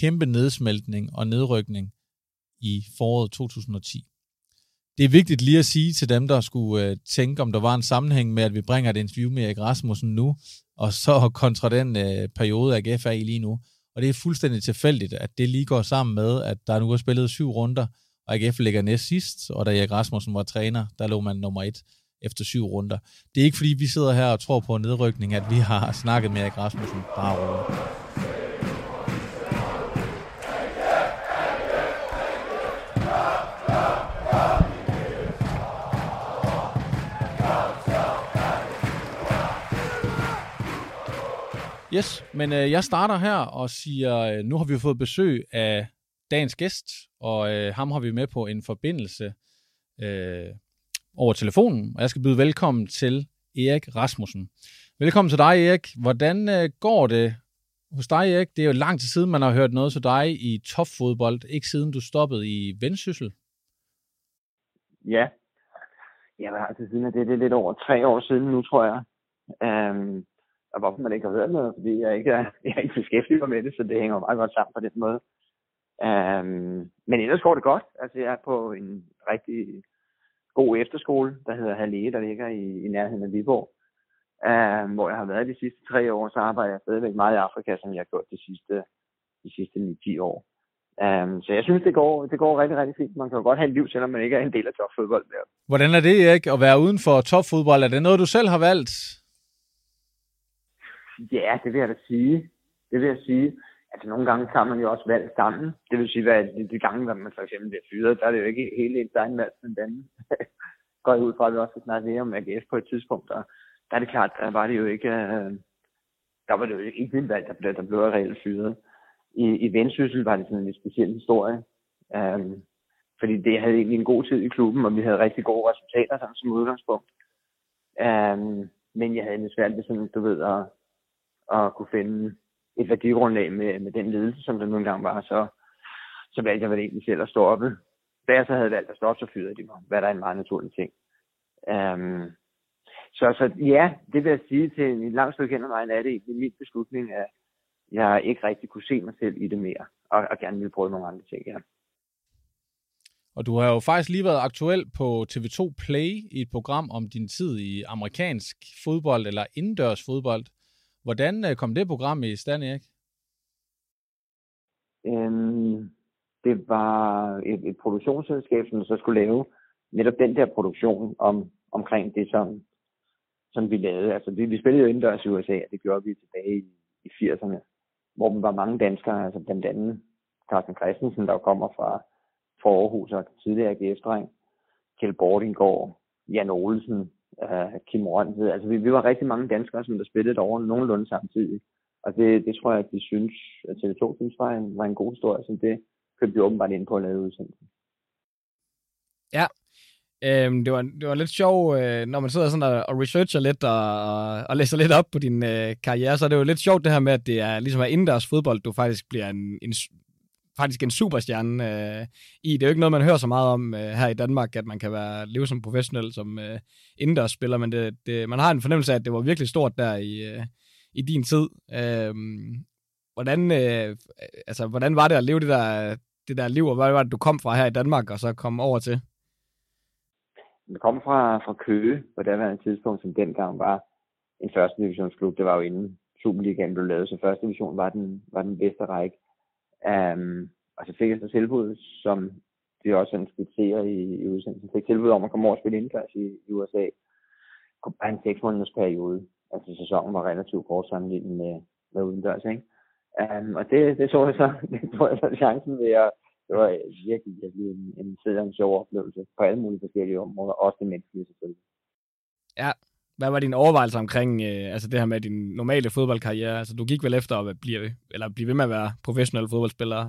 kæmpe nedsmeltning og nedrykning i foråret 2010. Det er vigtigt lige at sige til dem, der skulle øh, tænke, om der var en sammenhæng med, at vi bringer et interview med Erik Rasmussen nu, og så kontra den øh, periode, AGF er i lige nu. Og det er fuldstændig tilfældigt, at det lige går sammen med, at der nu er spillet syv runder, og AGF ligger næst sidst, og da Erik Rasmussen var træner, der lå man nummer et efter syv runder. Det er ikke fordi, vi sidder her og tror på en nedrykning, at vi har snakket med Erik Rasmussen. Bare over. Yes, men øh, jeg starter her og siger, øh, nu har vi fået besøg af dagens gæst, og øh, ham har vi med på en forbindelse øh, over telefonen, og jeg skal byde velkommen til Erik Rasmussen. Velkommen til dig, Erik. Hvordan øh, går det hos dig, Erik? Det er jo lang tid siden, man har hørt noget til dig i topfodbold, ikke siden du stoppede i Vendsyssel. Ja, jeg altså siden, at det er lidt over tre år siden nu, tror jeg. Um, og hvorfor man ikke har hørt noget, fordi jeg ikke er, jeg er ikke beskæftiget mig med det, så det hænger meget godt sammen på den måde. Øhm, men ellers går det godt. Altså jeg er på en rigtig god efterskole, der hedder Halle, der ligger i, i nærheden af Viborg. øhm, hvor jeg har været de sidste tre år, så arbejder jeg stadigvæk meget i Afrika, som jeg har gjort de sidste, de sidste 9-10 år. Um, så jeg synes, det går, det går rigtig, rigtig fint. Man kan jo godt have et liv, selvom man ikke er en del af topfodbold. Der. Hvordan er det, ikke, at være uden for topfodbold? Er det noget, du selv har valgt? Ja, det vil jeg da sige. Det vil jeg sige. Altså nogle gange tager man jo også valg sammen. Det vil sige, at de gange, hvor man for eksempel bliver fyret, der er det jo ikke helt ens egen valg men den. går jeg ud fra, at vi også skal snakke mere om AGF på et tidspunkt, og der er det klart, der var det jo ikke, øh, der var det jo ikke min valg, der blev, der blev reelt fyret. I, i Vendsyssel var det sådan en speciel historie, um, fordi det havde egentlig en god tid i klubben, og vi havde rigtig gode resultater sammen som udgangspunkt. Um, men jeg havde lidt svært ved sådan, du ved, at, at kunne finde et værdigrundlag med, med den ledelse, som der nogle gange var, så, så valgte jeg vel egentlig selv at stå oppe. Da jeg så havde valgt at stoppe, så fyrede de mig, hvad der er en meget naturlig ting. Um, så, så ja, det vil jeg sige til en lang stykke hen ad vejen, er det egentlig min beslutning, at jeg ikke rigtig kunne se mig selv i det mere, og, og gerne ville prøve nogle andre ting, ja. Og du har jo faktisk lige været aktuel på TV2 Play i et program om din tid i amerikansk fodbold, eller indendørs fodbold. Hvordan øh, kom det program i stand, Erik? Øhm, det var et, et produktionsselskab, som så skulle lave netop den der produktion om, omkring det, som, som vi lavede. Altså, vi, vi spillede jo indendørs i USA, og det gjorde vi tilbage i, i 80'erne, hvor der var mange danskere, altså blandt andet Carsten Christensen, der kommer fra, fra Aarhus og tidligere GF-dreng, Kjell Bordingård, Jan Olsen, øh, Kim Rønved. Altså, vi, vi var rigtig mange danskere, som der spillede over nogenlunde samtidig. Og det, det tror jeg, at de synes, at TV2 synes var en, var en god historie, så det købte vi åbenbart ind på at lave udsendelsen. Ja, Øhm, det, var, det var lidt sjovt, øh, når man sidder sådan og, og researcher lidt og, og, og læser lidt op på din øh, karriere, så er det jo lidt sjovt det her med, at det er ligesom er indendørs fodbold, du faktisk bliver en, en faktisk en superstjerne øh, i. Det er jo ikke noget, man hører så meget om øh, her i Danmark, at man kan være leve som professionel, som øh, indendørsspiller, men det, det, man har en fornemmelse af, at det var virkelig stort der i, øh, i din tid. Øh, hvordan, øh, altså, hvordan var det at leve det der, det der liv, og hvad var det, du kom fra her i Danmark, og så kom over til? Jeg kom fra, fra Køge på det daværende tidspunkt, som dengang var en første divisionsklub. Det var jo inden Superligaen blev lavet, så første division var den, var den bedste række. Um, og så fik jeg så tilbud, som det også sådan skitserer i, i udsendelsen. fik tilbud om at komme over og spille indendørs i, i USA. Kom bare en seks måneders periode. Altså sæsonen var relativt kort sammenlignet med, med udendørs, ikke? Um, og det, det så jeg så, det tror jeg så chancen ved at, det var virkelig, virkelig en, en fed og en sjov oplevelse på alle mulige forskellige områder, også det menneskelige selvfølgelig. Ja, hvad var din overvejelse omkring øh, altså det her med din normale fodboldkarriere? Altså du gik vel efter at blive, eller blive ved med at være professionel fodboldspiller,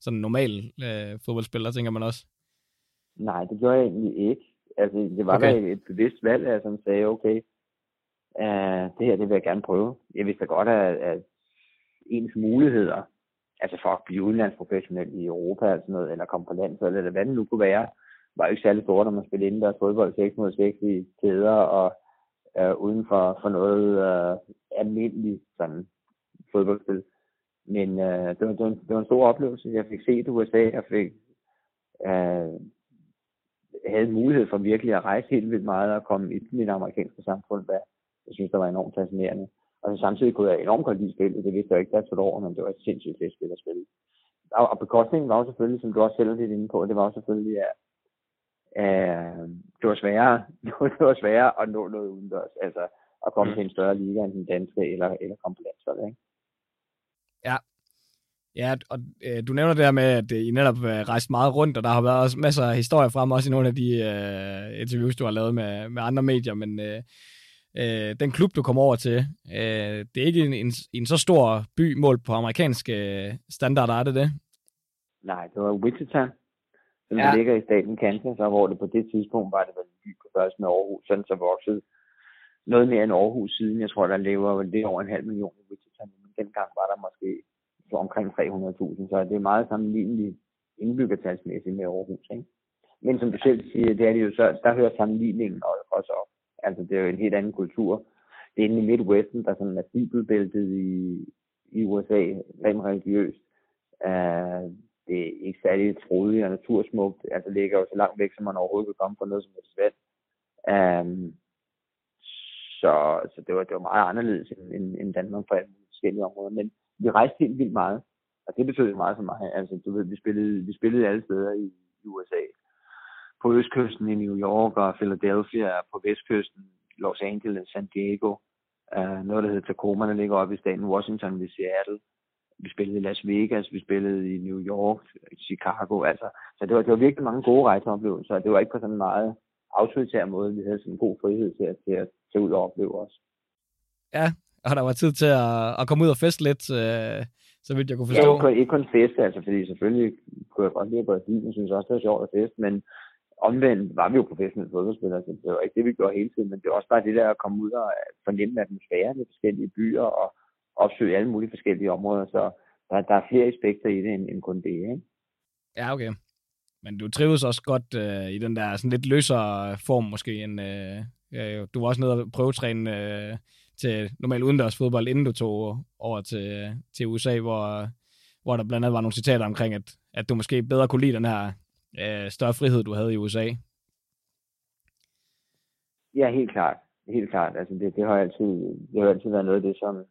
sådan en normal øh, fodboldspiller, tænker man også? Nej, det gjorde jeg egentlig ikke. Altså, det var okay. da et bevidst valg, at jeg sagde, okay, uh, det her, det vil jeg gerne prøve. Jeg vidste godt, at, at ens muligheder altså for at blive udenlandsprofessionel i Europa eller, sådan noget, eller komme på landshold, eller hvad det nu kunne være, var jo ikke særlig stort, når man spillede indendørs fodbold 6 mod 6 i kæder og øh, uden for, for noget øh, almindeligt sådan, fodboldspil. Men øh, det, var, det, var en, det var en stor oplevelse. Jeg fik set USA, jeg fik øh, havde mulighed for virkelig at rejse helt vildt meget og komme i det amerikanske samfund, hvad jeg synes, der var enormt fascinerende. Og så samtidig kunne jeg enormt godt lide spillet. Det vidste jeg ikke, der tog over, men det var et sindssygt fedt spil at spille. Og, og bekostningen var jo selvfølgelig, som du også selv lidt inde på, det var jo selvfølgelig, at det var sværere, det var sværere at nå noget udendørs. Altså at komme mm. til en større liga end den danske, eller, eller komme på landsholdet, ikke? Ja, Ja, og øh, du nævner det her med, at I netop øh, rejst meget rundt, og der har været også masser af historier frem, også i nogle af de øh, interviews, du har lavet med, med andre medier, men øh, øh, den klub, du kommer over til, øh, det er ikke en, en, en så stor by målt på amerikanske øh, standarder, er det det? Nej, det var Wichita, som ja. ligger i staten Kansas, og hvor det på det tidspunkt var det vel by på størrelse med Aarhus, sådan så voksede noget mere end Aarhus siden. Jeg tror, der lever det over en halv million i Wichita, men dengang var der måske så omkring 300.000, så det er meget sammenligneligt indbyggertalsmæssigt med Aarhus. Ikke? Men som du selv siger, det er det jo så, der hører sammenligningen også op. Altså, det er jo en helt anden kultur. Det er inde i Midwesten, der sådan er bibelbæltet i, i USA, rent religiøst. Uh, det er ikke særlig frodigt og natursmukt. Altså, det ligger jo så langt væk, som man overhovedet kan komme fra noget som helst vand. Um, så, så det var, det var meget anderledes end, end, end Danmark på alle forskellige områder. Men vi rejste helt vildt meget, og det betød meget for mig. Altså, du ved, vi spillede, vi spillede alle steder i, i USA på østkysten i New York og Philadelphia, på vestkysten, Los Angeles, San Diego, uh, noget der hedder Tacoma, der ligger oppe i staten Washington ved Seattle. Vi spillede i Las Vegas, vi spillede i New York, Chicago, altså. Så det var, det var virkelig mange gode rejseoplevelser, det var ikke på sådan meget autoritær måde. Vi havde sådan en god frihed til at, til at tage ud og opleve os. Ja, og der var tid til at, at komme ud og feste lidt, øh, så vidt jeg kunne forstå. Ja, ikke, ikke kun feste, altså, fordi selvfølgelig kunne jeg godt lide at gå i Jeg synes også, det var sjovt at feste, men omvendt var vi jo professionelle fodboldspillere, så det var ikke det, vi gjorde hele tiden, men det var også bare det der at komme ud og fornemme atmosfæren i forskellige byer og opsøge alle mulige forskellige områder, så der, der er flere aspekter i det end, end kun det, ikke? Ja, okay. Men du trives også godt øh, i den der sådan lidt løsere form måske end... Øh, øh, du var også nede og prøvetræne øh, til normal udendørs fodbold, inden du tog over til, til USA, hvor, hvor der blandt andet var nogle citater omkring, at, at du måske bedre kunne lide den her øh, større frihed, du havde i USA. Ja, helt klart. Helt klart. Altså det, det, har altid, det har altid været noget af det, som,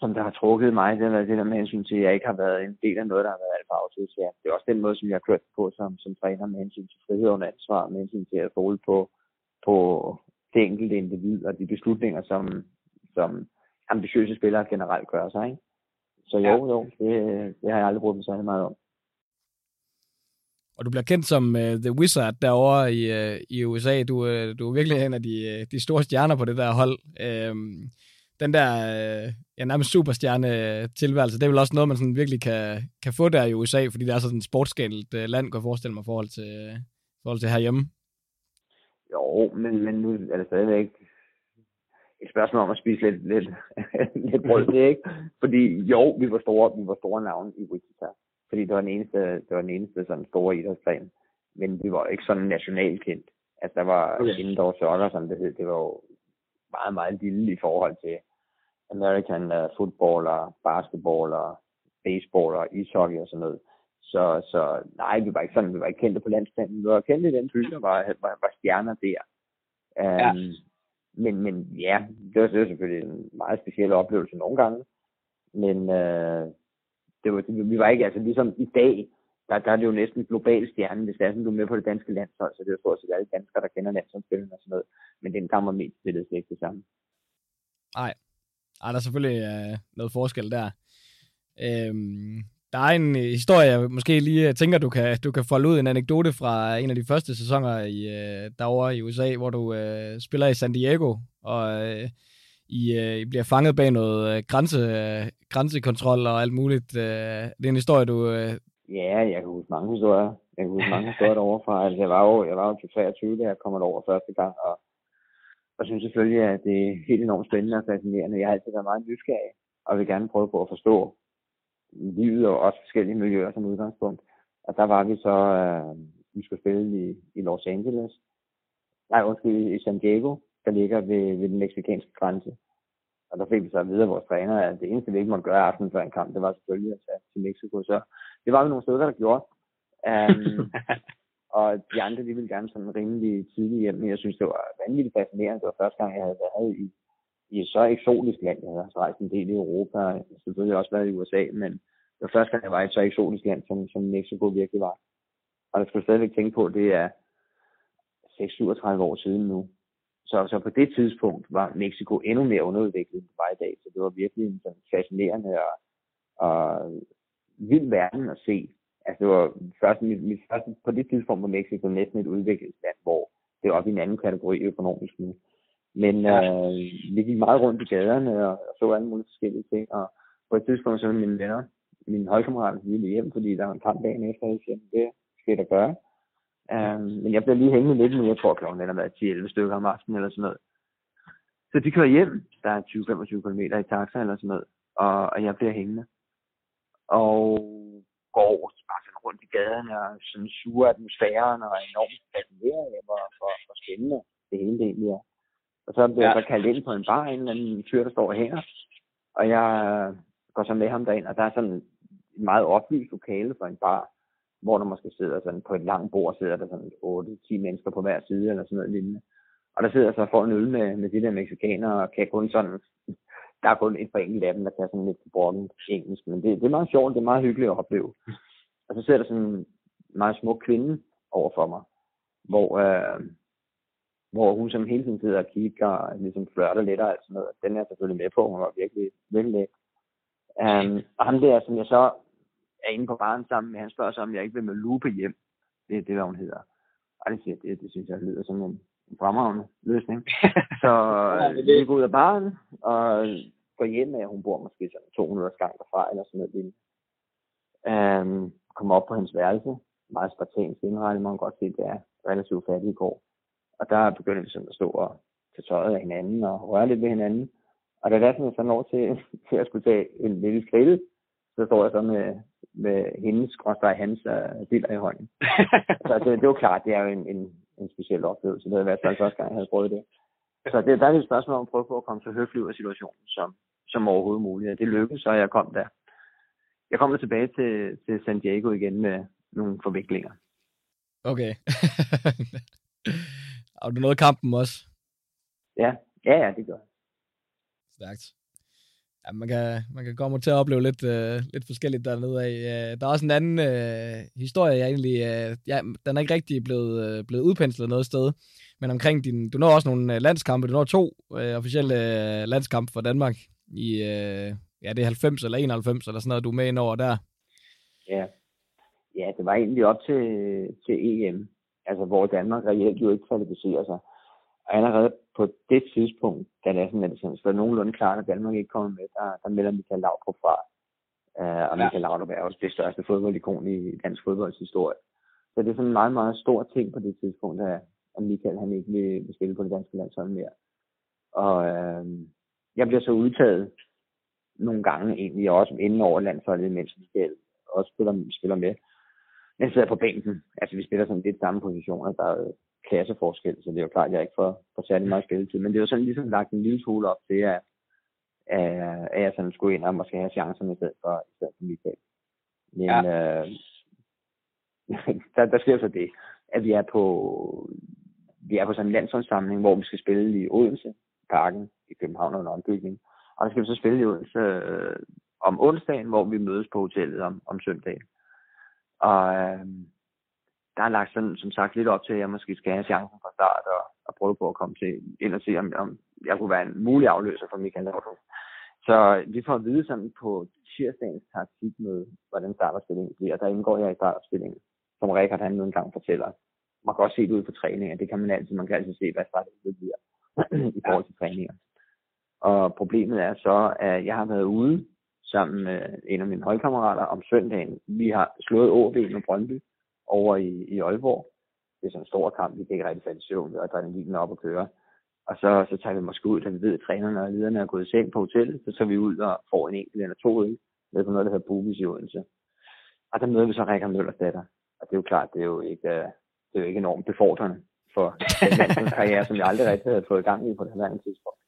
som der har trukket mig. Det har været det der med hensyn til, at jeg ikke har været en del af noget, der har været alt for autoritært. Det er også den måde, som jeg har kørt på som, som træner med hensyn til frihed og ansvar, med hensyn til at stole på, på det enkelte individ og de beslutninger, som, som ambitiøse spillere generelt gør sig. Ikke? Så jo, ja. jo, det, det har jeg aldrig brugt mig særlig meget om. Og du bliver kendt som uh, The Wizard derovre i, uh, i USA. Du, uh, du er virkelig en af de, de store stjerner på det der hold. Uh, den der uh, ja, nærmest superstjerne tilværelse, det er vel også noget, man sådan virkelig kan, kan få der i USA, fordi det er sådan et sportsskældelt uh, land, kan jeg forestille mig, i forhold til, uh, forhold til herhjemme. Jo, men, men nu er det stadigvæk et spørgsmål om at spise lidt, lidt, lidt brød, det, ikke? Fordi jo, vi var store, vi var store navne i Wichita fordi det var den eneste, det var den eneste sådan store idrætsplan. Men vi var ikke sådan nationalt kendt. Altså, der var okay. indoor soccer, som det hed, det var jo meget, meget lille i forhold til American uh, football og basketball og baseball og ishockey og sådan noget. Så, så nej, vi var ikke sådan, vi var ikke kendte på landstanden. Vi var kendte i den by, der var, var, var stjerner der. Um, ja. Men, men ja, det var, det var selvfølgelig en meget speciel oplevelse nogle gange. Men uh, det var, vi var ikke, altså ligesom i dag, der, der er det jo næsten global stjerne, hvis det er sådan, du er med på det danske landshold, så det er jo stort set alle danskere, der kender landsholdsspillene og sådan noget. Men den kammer mest spillet ikke det samme. Nej, Ej, der er selvfølgelig øh, noget forskel der. Øhm, der er en øh, historie, jeg måske lige øh, tænker, du kan, du kan folde ud en anekdote fra en af de første sæsoner i, øh, derovre i USA, hvor du øh, spiller i San Diego, og øh, i, øh, I bliver fanget bag noget øh, grænse, øh, grænsekontrol og alt muligt. Øh, det er en historie, du... Øh... Ja, jeg kan huske mange historier. Jeg kan huske mange historier derovre fra. Altså, jeg var jo, jeg var jo til 23, da jeg kom over første gang, og, og synes selvfølgelig, at det er helt enormt spændende og fascinerende. Jeg har altid været meget nysgerrig, og vil gerne prøve på at forstå livet og også forskellige miljøer som udgangspunkt. Og der var vi så, øh, vi skulle spille i, i Los Angeles. Nej, undskyld, i San Diego, der ligger ved, ved den meksikanske grænse. Og der fik vi så at vide af vores træner, at det eneste, vi ikke måtte gøre aften før en kamp, det var selvfølgelig at tage til Mexico. Så det var vi nogle stykker, der gjorde. Um, og de andre, de ville gerne sådan rimelig tidligt hjem, men jeg synes, det var vanvittigt fascinerende. Det var første gang, jeg havde været i, i et så eksotisk land. Jeg havde rejst en del i Europa, jeg har selvfølgelig også været i USA, men det var første gang, jeg var i et så eksotisk land, som, som Mexico virkelig var. Og jeg skulle stadigvæk tænke på, at det er 6-37 år siden nu. Så, så på det tidspunkt var Mexico endnu mere underudviklet end det var i dag. Så det var virkelig en sådan fascinerende og, og vild verden at se. Altså det var først, mit, mit første, på det tidspunkt var Mexico næsten et udviklet land, hvor det var oppe i en anden kategori økonomisk nu. Men ja. øh, vi gik meget rundt i gaderne og, og så alle mulige forskellige ting. Og på et tidspunkt så mine venner, mine holdkammerater ville hjem, fordi der var en kamp dagen efter, jeg det skal der gøre. Um, men jeg bliver lige hængende lidt nu. Jeg tror, klokken er været 10-11 stykker om aftenen eller sådan noget. Så de kører hjem. Der er 20-25 km i taxa eller sådan noget. Og, og jeg bliver hængende. Og går bare sådan rundt i gaderne og sådan suger atmosfæren og er enormt fascineret af, hvor, hvor, hvor spændende det hele det egentlig er. Og så bliver ja. jeg så kaldt ind på en bar, en eller anden fyr, der står og hænger. Og jeg går så med ham derind, og der er sådan et meget oplyst lokale for en bar hvor der måske sidder sådan på et langt bord, sidder der sådan 8-10 mennesker på hver side, eller sådan noget lignende. Og der sidder så for en øl med, med de der mexikanere, og kan kun sådan, der er kun et par enkelte af dem, der kan sådan lidt brokken engelsk, men det, det er meget sjovt, det er meget hyggeligt at opleve. Og så sidder der sådan en meget smuk kvinde over for mig, hvor, øh, hvor hun som hele tiden sidder og kigger og ligesom flørter lidt og alt sådan noget. Den er selvfølgelig med på, hun var virkelig, virkelig Um, og ham der, som jeg så er inde på baren sammen med, han spørger sig, om jeg ikke vil med Lupe hjem. Det, det er, hvad hun hedder. Og det, siger, det, det synes jeg lyder som en, en fremragende løsning. så vi går ud af baren, og går hjem med, at hun bor måske sådan to minutters gang derfra, eller sådan noget. Um, kommer op på hendes værelse, meget spartansk indrettet, man kan godt se, det er relativt fattigt i går. Og der begynder vi sådan at stå og tage tøjet af hinanden og røre lidt ved hinanden. Og da der sådan, så når til, til at skulle tage en lille skridt, så står jeg så med, med hendes, skråstrej hans biler i hånden. så det, det var klart, det er jo en, en, en speciel oplevelse. Det havde været første gang, jeg havde prøvet det. Så det, der er et spørgsmål om at prøve på at komme så høflig ud af situationen som, som overhovedet muligt. Det lykkedes, så jeg kom der. Jeg kommer tilbage til, til San Diego igen med nogle forviklinger. Okay. og du nåede kampen også? Ja, ja, ja det gør jeg. Stærkt. Ja, man kan, man kan komme til at opleve lidt, uh, lidt forskelligt dernede af. Der er også en anden uh, historie, jeg egentlig, uh, ja, den er ikke rigtig blevet, uh, blevet udpenslet noget sted, men omkring din, du når også nogle uh, landskampe, du når to uh, officielle uh, landskampe for Danmark i, uh, ja, det er 90 eller 91 eller sådan noget, du er med ind over der. Ja, ja det var egentlig op til, til EM, altså hvor Danmark reelt jo ikke kvalificerer sig. Og allerede på det tidspunkt, da det er sådan, at det sådan, så er nogenlunde klart, at Danmark ikke kommer med, der, der melder Michael Laudrup fra. Uh, og Michael Laudrup er også det største fodboldikon i dansk fodbolds historie. Så det er sådan en meget, meget stor ting på det tidspunkt, at, at Michael han ikke vil, vil spille på det danske landshold mere. Og uh, jeg bliver så udtaget nogle gange egentlig også inden over landsholdet, mens Michael også spiller, spiller med. Men sidder på bænken. Altså vi spiller sådan lidt samme positioner. Der er klasseforskel, så det er jo klart, at jeg ikke får, får særlig meget spilletid. Men det er jo sådan ligesom lagt en lille smule op til, at, at jeg sådan skulle ind og måske have chancerne i stedet for, i stedet for Michael. Men ja. øh, der, der sker så det, at vi er på, vi er på sådan en landsholdssamling, hvor vi skal spille i Odense, Parken i København og en ombygning. Og der skal vi så spille i Odense øh, om onsdagen, hvor vi mødes på hotellet om, om søndagen. Og øh, der er lagt sådan, som sagt lidt op til, at jeg måske skal have chancen fra start og, og prøve på at komme til ind og se, om, om jeg kunne være en mulig afløser for Michael Laudrup. Så øh, vi får at vide sådan på tirsdagens taktikmøde, hvordan startopstillingen bliver. Der indgår jeg i startopstillingen, som Rikard han nu engang fortæller. Man kan også se det ud på træninger. Det kan man altid. Man kan altid se, hvad startopstillingen bliver i forhold til træninger. Og problemet er så, at jeg har været ude sammen med en af mine holdkammerater om søndagen. Vi har slået OB med Brøndby over i, i Aalborg. Det er sådan en stor kamp, vi kan ikke rigtig falde i søvn, og adrenalinen op og køre. Og så, så tager vi måske ud, da vi ved, at trænerne og lederne er gået i seng på hotellet, så tager vi ud og får en enkelt eller to øl, med på noget, der hedder Bubis i Odense. Og der møder vi så Rikard Møllers datter. Og det er jo klart, det er jo ikke, øh, er enormt befordrende for den karriere, som jeg aldrig rigtig havde fået i gang i på det her tidspunkt.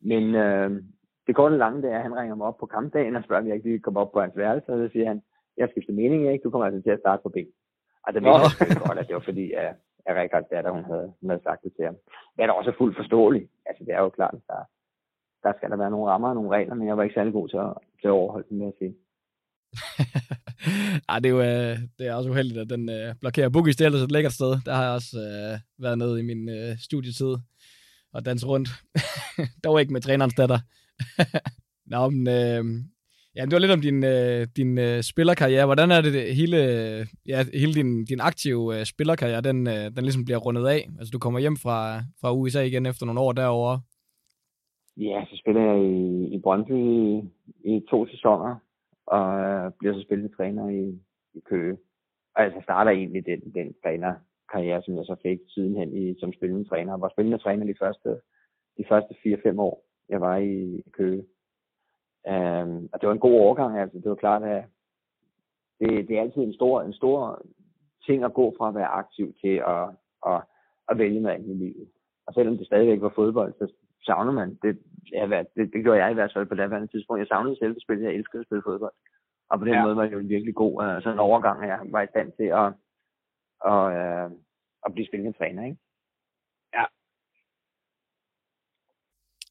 Men øh, det korte lange, det er, at han ringer mig op på kampdagen og spørger, om jeg ikke lige kommer op på hans værelse, og så siger han, jeg skifter mening, ikke? Du kommer altså til at starte på ben. Og det vidste jeg godt, at det var fordi, at, at Rikard datter, hun havde, hun havde sagt det til ham. Det er da også fuldt forståeligt. Altså, det er jo klart, at der, der skal der være nogle rammer og nogle regler, men jeg var ikke særlig god til at, til at overholde dem, med at sige. Ej, det er jo øh, det er også uheldigt, at den øh, blokerer Boogies. Det er ellers et lækkert sted. Der har jeg også øh, været nede i min øh, studietid og danse rundt. Dog ikke med trænerens datter. Nå, men øh, Ja, det var lidt om din, øh, din øh, spillerkarriere. Hvordan er det, det hele, ja, hele din, din aktive øh, spillerkarriere, den, øh, den ligesom bliver rundet af? Altså, du kommer hjem fra, fra USA igen efter nogle år derovre. Ja, så spiller jeg i, i Brøndby i, i to sæsoner, og øh, bliver så spillende træner i, i Køge. Og altså starter egentlig den, den trænerkarriere, som jeg så fik sidenhen i, som spillende træner. Jeg var spillende træner de første, de første 4-5 år, jeg var i Køge. Um, og det var en god overgang, altså. Det var klart, at det, det er altid en stor, en stor ting at gå fra at være aktiv til at, at, at vælge noget andet i livet. Og selvom det stadigvæk var fodbold, så savner man det. Ja, det, det gjorde jeg i hvert fald på det andet tidspunkt. Jeg savnede selv at spille. Jeg elskede at spille fodbold. Og på den ja. måde var det jo en virkelig god uh, sådan en overgang, at jeg var i stand til at, at, uh, at blive spillende træner. Ikke?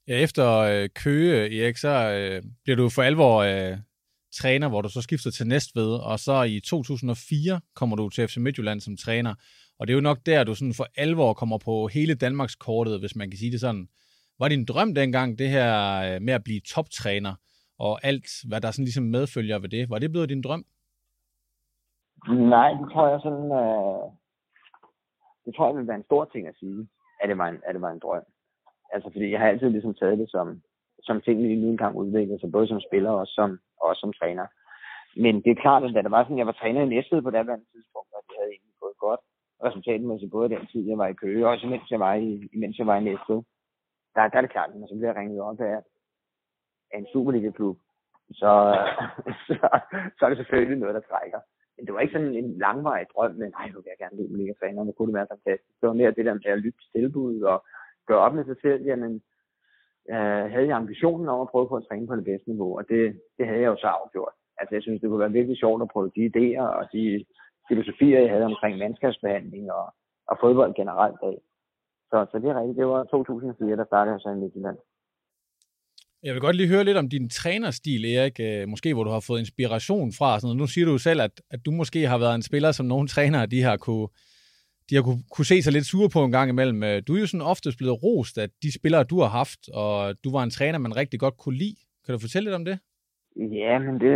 Ja, efter øh, Køge, Erik, så øh, bliver du for alvor øh, træner, hvor du så skifter til Næstved, og så i 2004 kommer du til FC Midtjylland som træner. Og det er jo nok der, du sådan for alvor kommer på hele Danmarks kortet, hvis man kan sige det sådan. Var din drøm dengang, det her øh, med at blive toptræner, og alt, hvad der sådan ligesom medfølger ved det, var det blevet din drøm? Nej, det tror jeg sådan... Øh... det tror jeg vil være en stor ting at sige, at det var en, at det var en drøm. Altså, fordi jeg har altid ligesom taget det som, som ting, vi nu engang udvikler sig, både som spiller og som, og som træner. Men det er klart, at da det var sådan, jeg var træner i Næstved på det andet tidspunkt, og det havde egentlig gået godt resultatmæssigt, både den tid, jeg var i Køge, og også mens jeg var i, mens jeg var i Næstved. Der, der er det klart, når så bliver ringet op af, af en Superliga-klub, så, så, så er det selvfølgelig noget, der trækker. Men det var ikke sådan en langvarig drøm, men nej, nu vil jeg gerne blive mega fan, og det kunne det være fantastisk. Det var mere det der med at lytte til tilbud og gøre op med sig selv, jamen, øh, havde jeg ambitionen om at prøve på at træne på det bedste niveau, og det, det havde jeg jo så afgjort. Altså, jeg synes, det kunne være virkelig sjovt at prøve de idéer og de filosofier, jeg havde omkring mandskabsbehandling og, og fodbold generelt af. Så, så det er rigtigt. Det var 2004, der startede jeg så i Midtjylland. Jeg vil godt lige høre lidt om din trænerstil, Erik. Øh, måske hvor du har fået inspiration fra. Sådan noget. Nu siger du jo selv, at, at du måske har været en spiller, som nogle trænere de har kunne, de har kunne, kunne se sig lidt sure på en gang imellem. Øh, du er jo sådan oftest blevet rost af de spillere, du har haft, og du var en træner, man rigtig godt kunne lide. Kan du fortælle lidt om det? Ja, men det,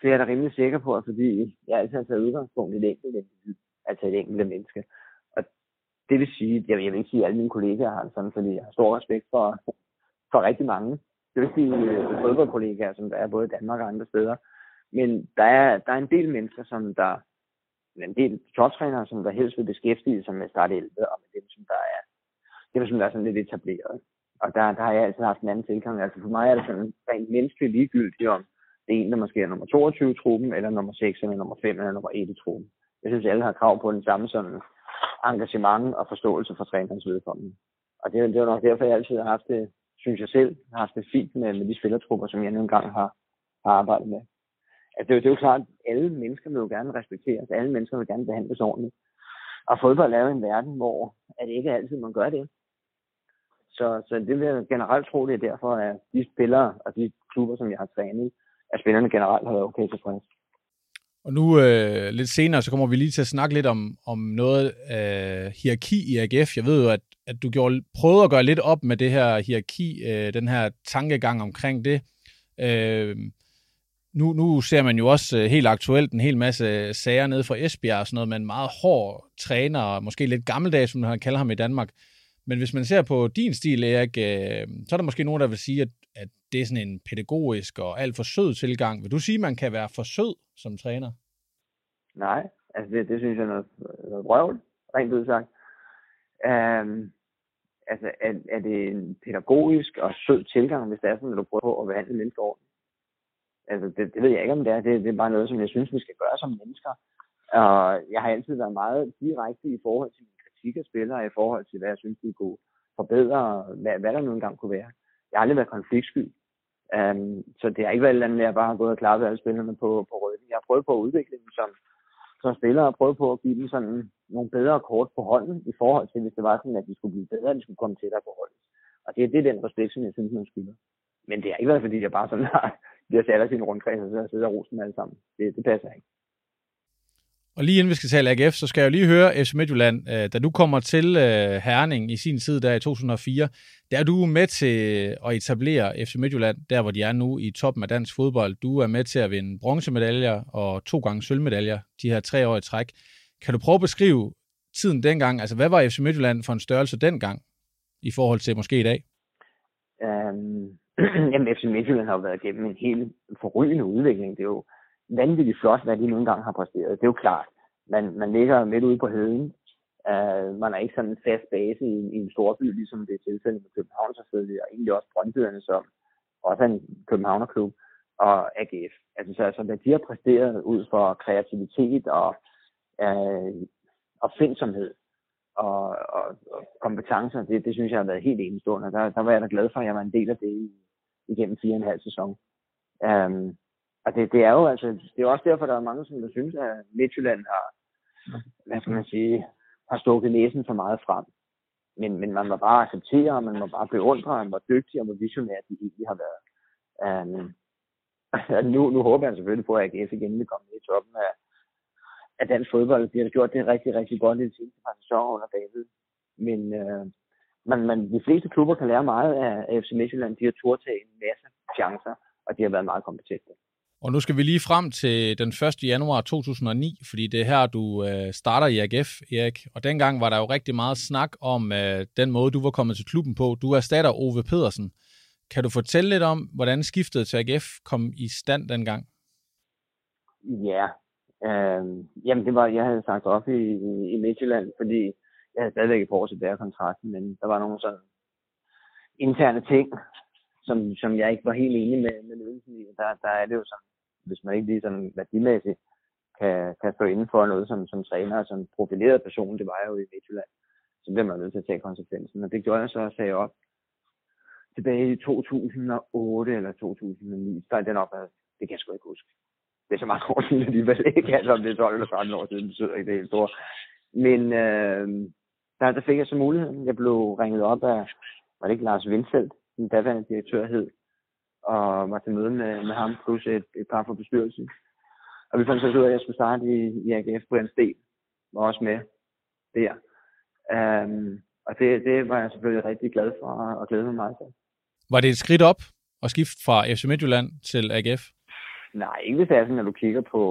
det er jeg da rimelig sikker på, fordi jeg altid har taget udgangspunkt i det enkelte, altså et enkelte menneske. Det vil sige, jeg vil, jeg vil ikke sige, at alle mine kollegaer har det sådan, fordi jeg har stor respekt for, for rigtig mange dygtige øh, fodboldkollegaer, som der er både i Danmark og andre steder. Men der er, der er en del mennesker, som der en del toptrænere, som der helst vil beskæftige sig med start 11, og med dem, som der er, dem, som der er sådan lidt etableret. Og der, der har jeg altid haft en anden tilgang. Altså for mig er det sådan rent menneskeligt ligegyldigt, om det er en, der måske er nummer 22 i truppen, eller nummer 6, eller nummer 5, eller nummer 1 i truppen. Jeg synes, alle har krav på den samme sådan engagement og forståelse for trænerens vedkommende. Og det, det er nok derfor, jeg altid har haft det, synes jeg selv, har haft det fint med, med de spillertrupper, som jeg nu engang har, har arbejdet med. At det, er jo, det er jo klart, at alle mennesker vil jo gerne respekteres, alle mennesker vil gerne behandles ordentligt. Og fodbold er jo en verden, hvor at det ikke altid man gør det. Så, så det vil jeg generelt tro, det er derfor, at de spillere og de klubber, som jeg har trænet, at spillerne generelt har været okay tilfreds. Og nu øh, lidt senere, så kommer vi lige til at snakke lidt om, om noget øh, hierarki i AGF. Jeg ved jo, at, at du gjorde, prøvede at gøre lidt op med det her hierarki, øh, den her tankegang omkring det. Øh, nu, nu ser man jo også øh, helt aktuelt en hel masse sager nede fra Esbjerg og sådan noget, med en meget hård træner, og måske lidt gammeldags, som man kalder ham i Danmark. Men hvis man ser på din stil, Erik, øh, så er der måske nogen, der vil sige, at, at det er sådan en pædagogisk og alt for sød tilgang. Vil du sige, at man kan være for sød som træner? Nej, altså det, det synes jeg er noget, noget røvl, rent ud sagt. Um, altså er, er det en pædagogisk og sød tilgang, hvis det er sådan, at du prøver på at behandle mennesker ordentligt? Altså det, det ved jeg ikke, om det er. Det, det er bare noget, som jeg synes, vi skal gøre som mennesker. Og jeg har altid været meget direkte i forhold til min kritik af spillere, i forhold til, hvad jeg synes, de kunne forbedre, hvad, hvad der nu engang kunne være. Jeg har aldrig været konfliktsky. Um, så det har ikke været et eller andet, jeg bare har gået og klappet alle spillerne på, på ryggen. Jeg har prøvet på at udvikle dem som, som spillere, og prøvet på at give dem sådan nogle bedre kort på hånden, i forhold til, hvis det var sådan, at de skulle blive bedre, de skulle komme tættere på holdet. Og det, det er den respekt, som jeg synes, man skylder. Men det har ikke været, fordi jeg bare sådan har, de har sat sin rundkreds, og så sidder og rosen alle sammen. Det, det passer ikke. Og lige inden vi skal tale AGF, så skal jeg jo lige høre FC Midtjylland. Øh, da du kommer til øh, Herning i sin tid der i 2004, der er du med til at etablere FC Midtjylland, der hvor de er nu i toppen af dansk fodbold. Du er med til at vinde bronzemedaljer og to gange sølvmedaljer de her tre år i træk. Kan du prøve at beskrive tiden dengang? Altså, hvad var FC Midtjylland for en størrelse dengang i forhold til måske i dag? Um, jamen, FC Midtjylland har jo været igennem en helt forrygende udvikling. Det er jo vanvittigt flot, hvad de nogle gange har præsteret. Det er jo klart. Man, man ligger midt ude på heden. Uh, man er ikke sådan en fast base i, i en stor by, ligesom det er tilfældet med København selvfølgelig, og egentlig også Brøndbyerne, som også er en Københavnerklub, og AGF. Altså, så, altså, hvad de har præsteret ud for kreativitet og, øh, uh, opfindsomhed, og, og, og kompetencer, det, det synes jeg har været helt enestående. Der, der var jeg da glad for, at jeg var en del af det i, igennem fire og en halv sæson. Um, og det, det er jo altså, det er også derfor, der er mange, som der synes, at Midtjylland har, hvad skal man sige, har stukket næsen for meget frem. Men, men man må bare acceptere, og man må bare beundre, hvor dygtige og hvor visionære de egentlig har været. Um, nu, nu håber jeg selvfølgelig på, at AGF igen vil komme i toppen af, af dansk fodbold. De har gjort det rigtig, rigtig godt i de sidste par sæsoner under David. Men uh, man, man, de fleste klubber kan lære meget af FC Midtjylland. De har turtaget en masse chancer, og de har været meget kompetente. Og nu skal vi lige frem til den 1. januar 2009, fordi det er her, du øh, starter i AGF, Erik. Og dengang var der jo rigtig meget snak om øh, den måde, du var kommet til klubben på. Du erstatter Ove Pedersen. Kan du fortælle lidt om, hvordan skiftet til AGF kom i stand dengang? Ja, øh, jamen det var, jeg havde sagt op i, i Midtjylland, fordi jeg havde stadigvæk et par år tilbage kontrakten, men der var nogle sådan interne ting, som, som jeg ikke var helt enig med, med ledelsen i. Der, der er det jo sådan, hvis man ikke lige sådan værdimæssigt kan, kan stå inden for noget som, som træner og som profileret person, det var jeg jo i Midtjylland, så bliver man nødt til at tage konsekvensen. Og det gjorde jeg så og sagde op tilbage i 2008 eller 2009. Der er op nok, det kan jeg sgu ikke huske. Det er så mange år siden alligevel, ikke? Altså om det er 12 eller 13 år siden, det betyder ikke det helt store. Men øh, der, der fik jeg så muligheden. Jeg blev ringet op af, var det ikke Lars Vindfeldt, den daværende direktør hed, og var til møde med, med ham, plus et, et par fra bestyrelsen. Og vi fandt så ud af, at jeg skulle starte i, i AGF. Brian Sten var også med der. Um, og det, det var jeg selvfølgelig rigtig glad for, og glæde mig meget til. Var det et skridt op at skifte fra FC Midtjylland til AGF? Nej, ikke hvis det er sådan, at du kigger på,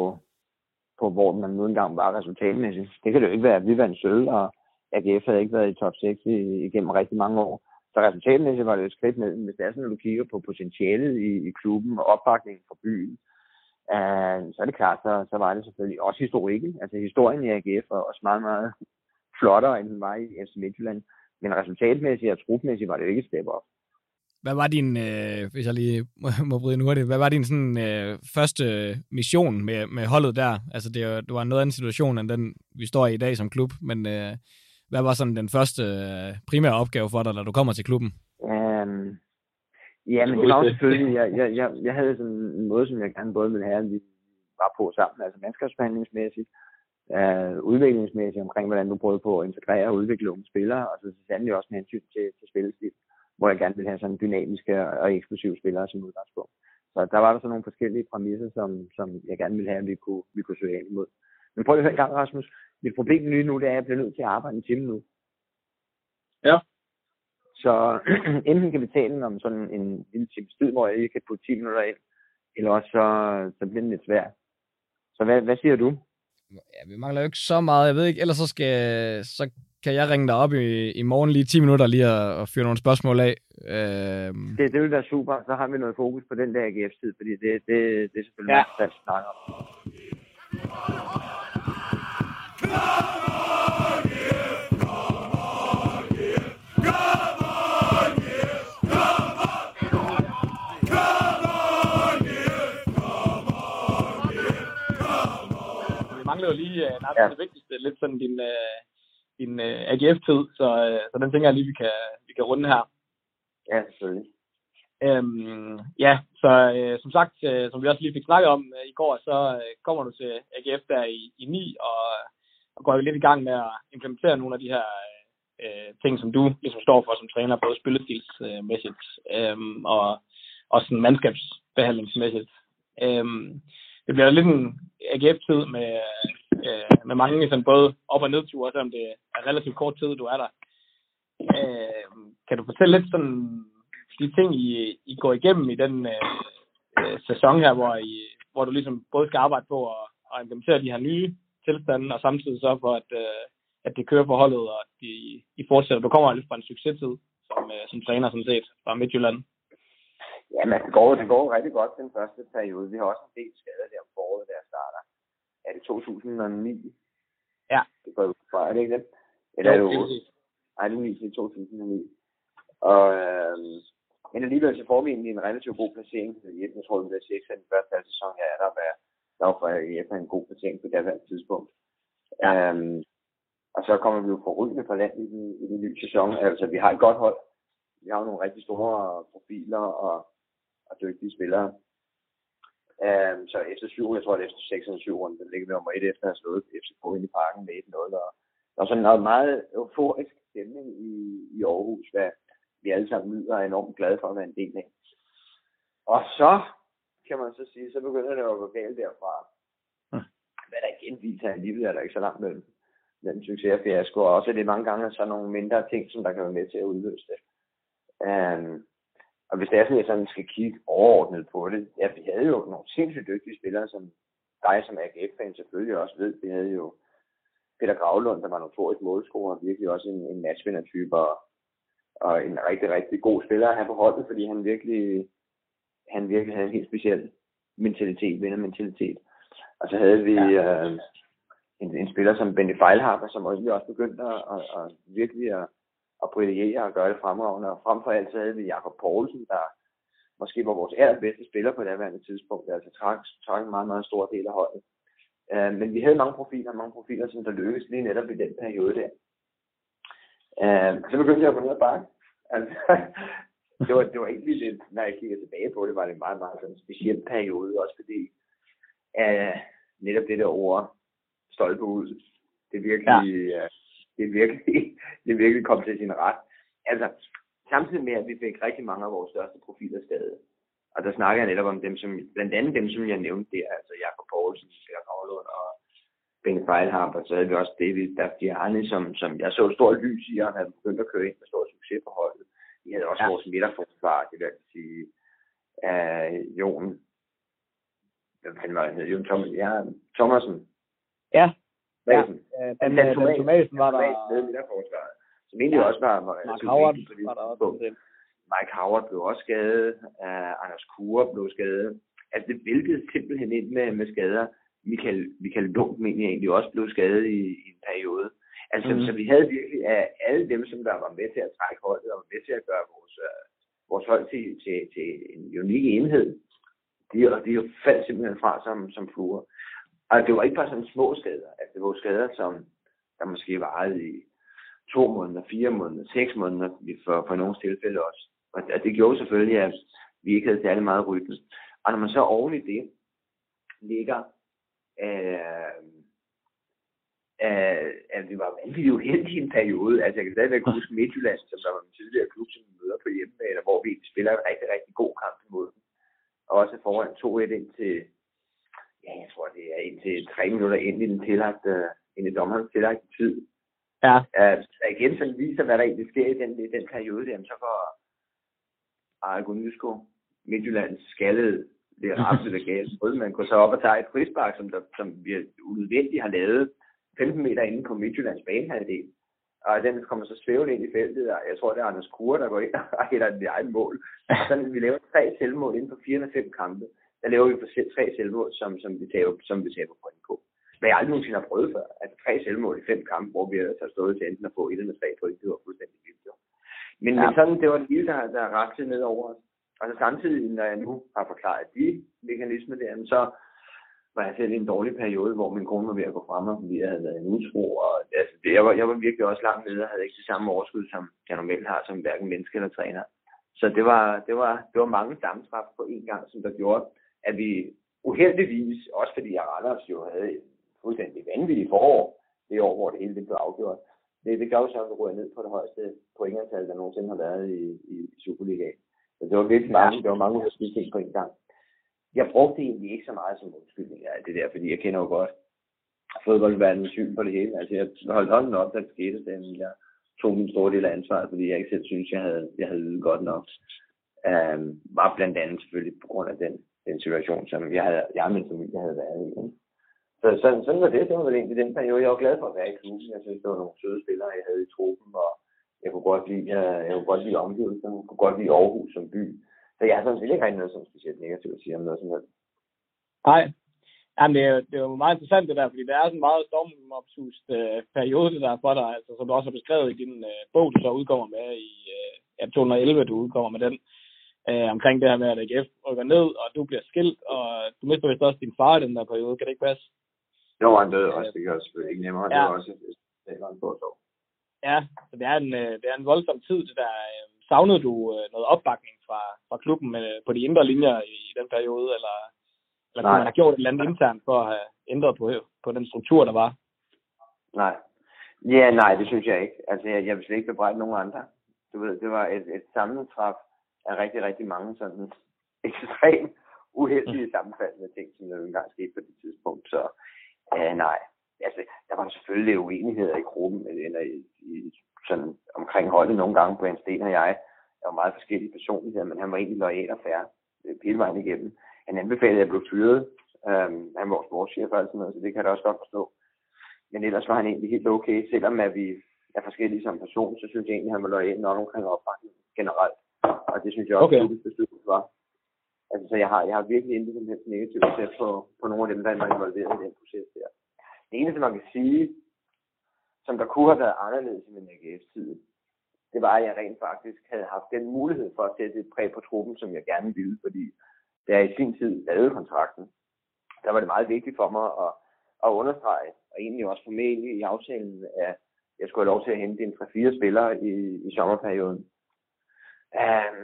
på hvor man nu engang var resultatmæssigt. Det kan det jo ikke være, vi vandt sølv, og AGF havde ikke været i top 6 i, igennem rigtig mange år. Så resultatmæssigt var det et skridt ned. Hvis det er sådan, at du kigger på potentialet i, i klubben og opbakningen fra byen, øh, så er det klart, så, så var det selvfølgelig også historikken. Altså historien i AGF var også meget, meget flottere, end den var i FC Midtjylland. Men resultatmæssigt og trupmæssigt var det jo ikke et step op. Hvad var din, øh, hvis jeg lige må, må bryde nu hurtigt, hvad var din sådan, øh, første øh, mission med, med holdet der? Altså det, det var en noget anden situation end den, vi står i i dag som klub, men øh, hvad var sådan den første øh, primære opgave for dig, da du kommer til klubben? Um, ja, men det var jo selvfølgelig, jeg, jeg, jeg, jeg havde sådan en måde, som jeg gerne både ville have, at vi var på sammen, altså mandskabsbehandlingsmæssigt, uh, udviklingsmæssigt omkring, hvordan du prøvede på at integrere og udvikle unge spillere, og så sandelig også med hensyn til, til spillestil, hvor jeg gerne ville have sådan dynamiske og eksplosive spillere som udgangspunkt. Så der var der så nogle forskellige præmisser, som, som jeg gerne ville have, at vi kunne, vi kunne søge ind imod. Men prøv lige at høre en gang, Rasmus. Mit problem lige nu, det er, at jeg bliver nødt til at arbejde en time nu. Ja. Så enten kan vi tale om sådan en lille times tid, hvor jeg ikke kan putte 10 minutter ind, eller også så, så bliver det lidt svært. Så hvad, hvad siger du? Ja, vi mangler jo ikke så meget. Jeg ved ikke, ellers så, skal, så kan jeg ringe dig op i, i morgen lige 10 minutter lige og, og fyre nogle spørgsmål af. Øhm. Det, det vil være super. Så har vi noget fokus på den der AGF-tid, fordi det, det, det er selvfølgelig ja. meget at snakke om. Mangler jo lige uh, ja. det vigtigste, lidt sådan din, uh, din uh, AGF-tid, så, uh, så den tænker jeg lige, vi kan, vi kan runde her. Ja, selvfølgelig. Øhm, ja, så øh, som sagt, øh, som vi også lige fik snakket om øh, i går, så øh, kommer du til AGF der i, i 9, og, og går jo lidt i gang med at implementere nogle af de her øh, øh ting, som du ligesom står for som træner, både spillestilsmæssigt øh, og, og sådan mandskabsbehandlingsmæssigt. Øh, det bliver lidt en AGF-tid med, øh, med mange sådan både op- og nedture, selvom det er relativt kort tid, du er der. Øh, kan du fortælle lidt sådan de ting, I, I går igennem i den øh, øh, sæson her, hvor, I, hvor du ligesom både skal arbejde på at, at implementere de her nye tilstande, og samtidig så for, at, øh, at det kører for holdet, og at de, I fortsætter. Du kommer lidt fra en succestid som, øh, som træner, sådan set, fra Midtjylland. Ja, men det går, det går rigtig godt den første periode. Vi har også en del skader der om foråret, der starter. Er det 2009? Ja. Det går jo fra, er det ikke det? Eller jo, er det jo? Nej, det er 2009. Og, øh, men alligevel så får vi egentlig en relativt god placering. Jeg tror, det bliver 6 af den første halv sæson her, der var, der var for AGF en god placering på det her tidspunkt. Ja. Um, og så kommer vi jo forrygende fra land i den, i den nye sæson. Altså, vi har et godt hold. Vi har jo nogle rigtig store profiler og, og dygtige spillere. Um, så efter syv, jeg tror, det er efter 6 eller 7 runder, der ligger vi nummer 1 efter at have slået FCK ind i parken med 1-0. Og der er sådan noget meget euforisk stemning i, i Aarhus, hvad, vi alle sammen nyder og er enormt glade for at være en del af. Og så kan man så sige, så begynder det at gå galt derfra. Hmm. Hvad der igen viser, at livet er der ikke så langt mellem den succes og fiasko, og også er det mange gange så nogle mindre ting, som der kan være med til at udløse det. Um, og hvis det er sådan, at jeg sådan skal kigge overordnet på det, ja, vi havde jo nogle sindssygt dygtige spillere, som dig som AGF-fan selvfølgelig også ved. Vi havde jo Peter Gravlund, der var notorisk målscorer, virkelig også en, en matchvinder-type, og, og en rigtig, rigtig god spiller at have på holdet, fordi han virkelig, han virkelig havde en helt speciel mentalitet, vindermentalitet. Og så havde vi ja. øh, en, en spiller som Benny Feilhaber, som også, også begyndte at, at, at virkelig at, at brillere og gøre det fremragende. Og frem for alt så havde vi Jakob Poulsen, der måske var vores allerbedste spiller på det daværende tidspunkt, altså trak, trak en meget, meget stor del af holdet. Uh, men vi havde mange profiler, mange profiler, som der lykkedes lige netop i den periode der. Uh, så begyndte jeg at gå ned ad bakke. Altså, det, var, det var egentlig lidt, når jeg kigger tilbage på det, var det en meget, meget sådan speciel periode, også fordi uh, netop det der ord, stolpe ud, det virkelig, ja. uh, det virkelig, det virkelig kom til sin ret. Altså, samtidig med, at vi fik rigtig mange af vores største profiler stadig. Og der snakker jeg netop om dem, som, blandt andet dem, som jeg nævnte der, altså Jakob Poulsen, Peter Ravlund og Benny Feilhamp, og så havde vi også David Dafdiani, som, som jeg så et stort lys i, og han havde begyndt at køre ind med stor succes på holdet. Vi havde også ja. vores midterforsvar, det vil sige, uh, Jon, hvad fanden var han Jon Thomas, ja, Thomasen. Ja. Ja, øh, Dan, Dan, Dan Thomasen var der. Med midterforsvaret, som egentlig ja. også var, var Mark Howard var der også. Mike Howard blev også skadet, uh, Anders Kure blev skadet. Altså det væltede simpelthen ind med, med skader. Michael, Michael Lund mener egentlig også blev skadet i, i en periode. Altså, mm. så vi havde virkelig af alle dem, som der var med til at trække holdet, og var med til at gøre vores, uh, vores hold til, til, til en unik enhed. De, de faldt simpelthen fra som, som fluer. Og det var ikke bare sådan små skader. Altså, det var skader, som der måske varede i to måneder, fire måneder, seks måneder for, for nogle tilfælde også. Og det gjorde selvfølgelig, at vi ikke havde særlig meget rytme. Og når man så oven i det ligger, øh, øh, at vi var vanvittigt uheldige i en periode. Altså jeg kan stadigvæk huske Midtjylland, som var en tidligere klub, som vi møder på hjemmebane, hvor vi spiller en rigtig, rigtig god kamp imod dem. Og også foran 2-1 ind til, ja, jeg tror det er indtil tre minutter ind i den tillagte, ind i dommerens tillagte tid. Ja. Uh, så igen så viser, hvad der egentlig sker i den, i den periode, der, så går Argo Nysko, Midtjyllands skaldede, det er eller galt. Man går så op og tager et frispark, som, der, som vi unødvendigt har lavet 15 meter inde på Midtjyllands banehalvdel. Og den kommer så svævende ind i feltet, og jeg tror, det er Anders Kure, der går ind og hætter den i egen mål. Og så vi laver tre selvmål inden for 405 kampe. Der laver vi for tre selvmål, som, som vi tager, som vi tager på point på. Men jeg aldrig nogensinde har prøvet før. Altså tre selvmål i fem kampe, hvor vi har stået til enten at få et eller tre point. Det var fuldstændig vildt. Jo. Men, ja. men sådan, det var det hele, der, der rakte ned over os. Og så samtidig, når jeg nu har forklaret de mekanismer der, så var jeg selv i en dårlig periode, hvor min kone var ved at gå frem, fordi jeg havde været en utro. Og, altså, det, jeg, var, jeg var virkelig også langt nede og havde ikke det samme overskud, som jeg normalt har som hverken menneske eller træner. Så det var, det var, det var mange sammentræf på en gang, som der gjorde, at vi uheldigvis, også fordi jeg Randers jo havde et fuldstændig vanvittigt forår, det år, hvor det hele det blev afgjort, det, det jo så, at vi ryger ned på det højeste pointantal, der nogensinde har været i, i, i Superligaen. Så det var virkelig mange, det var mange forskellige ting på en gang. Jeg brugte egentlig ikke så meget som undskyldning af det der, fordi jeg kender jo godt fodboldverdenens syn på det hele. Altså, jeg holdt hånden op, da det skete, da jeg tog min store del af ansvaret, fordi jeg ikke selv synes, jeg havde, jeg havde ydet godt nok. Um, var blandt andet selvfølgelig på grund af den, den situation, som jeg, havde, jeg og min familie havde været i. Så sådan, sådan var det. Det var vel egentlig den periode. Jeg var glad for at være i klubben. Jeg synes, det var nogle søde spillere, jeg havde i truppen, og jeg kunne godt lide, jeg, jeg kunne godt lide omgivelserne. Jeg kunne godt lide Aarhus som by. Så jeg har sådan set ikke rigtig noget som specielt negativt at sige om noget som helst. Nej. Jamen, det er, det er jo meget interessant det der, fordi det er sådan en meget stormopsust øh, periode der for dig, altså, som du også har beskrevet i din øh, bog, du så udkommer med i øh, ja, 211, du udkommer med den, øh, omkring det her med, at AGF rykker ned, og du bliver skilt, og du mister vist også din far i den der periode, kan det ikke passe? Jo, han døde også, det gør selvfølgelig ikke nemmere, ja. det var også det var en god Ja, så det er en, øh, det er en voldsom tid, det der. Øh, savnede du øh, noget opbakning fra, fra klubben med, på de indre linjer i, i den periode, eller, eller kunne man have gjort et eller andet internt for at have ændret på, på den struktur, der var? Nej. Ja, nej, det synes jeg ikke. Altså, jeg, jeg vil slet ikke bebrejde nogen andre. Du ved, det var et, et sammentræf af rigtig, rigtig mange sådan ekstremt uheldige mm. sammenfaldende ting, som der engang skete på det tidspunkt. Så uh, nej, altså, der var selvfølgelig uenigheder i gruppen, eller i, i, sådan omkring holdet nogle gange, Brian Sten og jeg. var meget forskellige personligheder, men han var egentlig lojal og færre øh, hele vejen igennem. Han anbefalede, at jeg blev fyret. Um, han var vores sportschef og alt sådan noget, så det kan jeg da også godt forstå. Men ellers var han egentlig helt okay, selvom at vi er forskellige som person, så synes jeg egentlig, at han var lojal nok omkring opbakning generelt. Og det synes jeg også, Okay. at beslutning var. Altså, så jeg har, jeg har virkelig intet som helst negativt at sætte på, på nogle af dem, der var involveret i den proces der. Det eneste, man kan sige, som der kunne have været anderledes i min AGF-tid, det var, at jeg rent faktisk havde haft den mulighed for at sætte et præg på truppen, som jeg gerne ville, fordi da jeg i sin tid lavede kontrakten, der var det meget vigtigt for mig at, at understrege, og egentlig også formentlig i aftalen, at jeg skulle have lov til at hente en 3-4 spillere i, i sommerperioden. Um,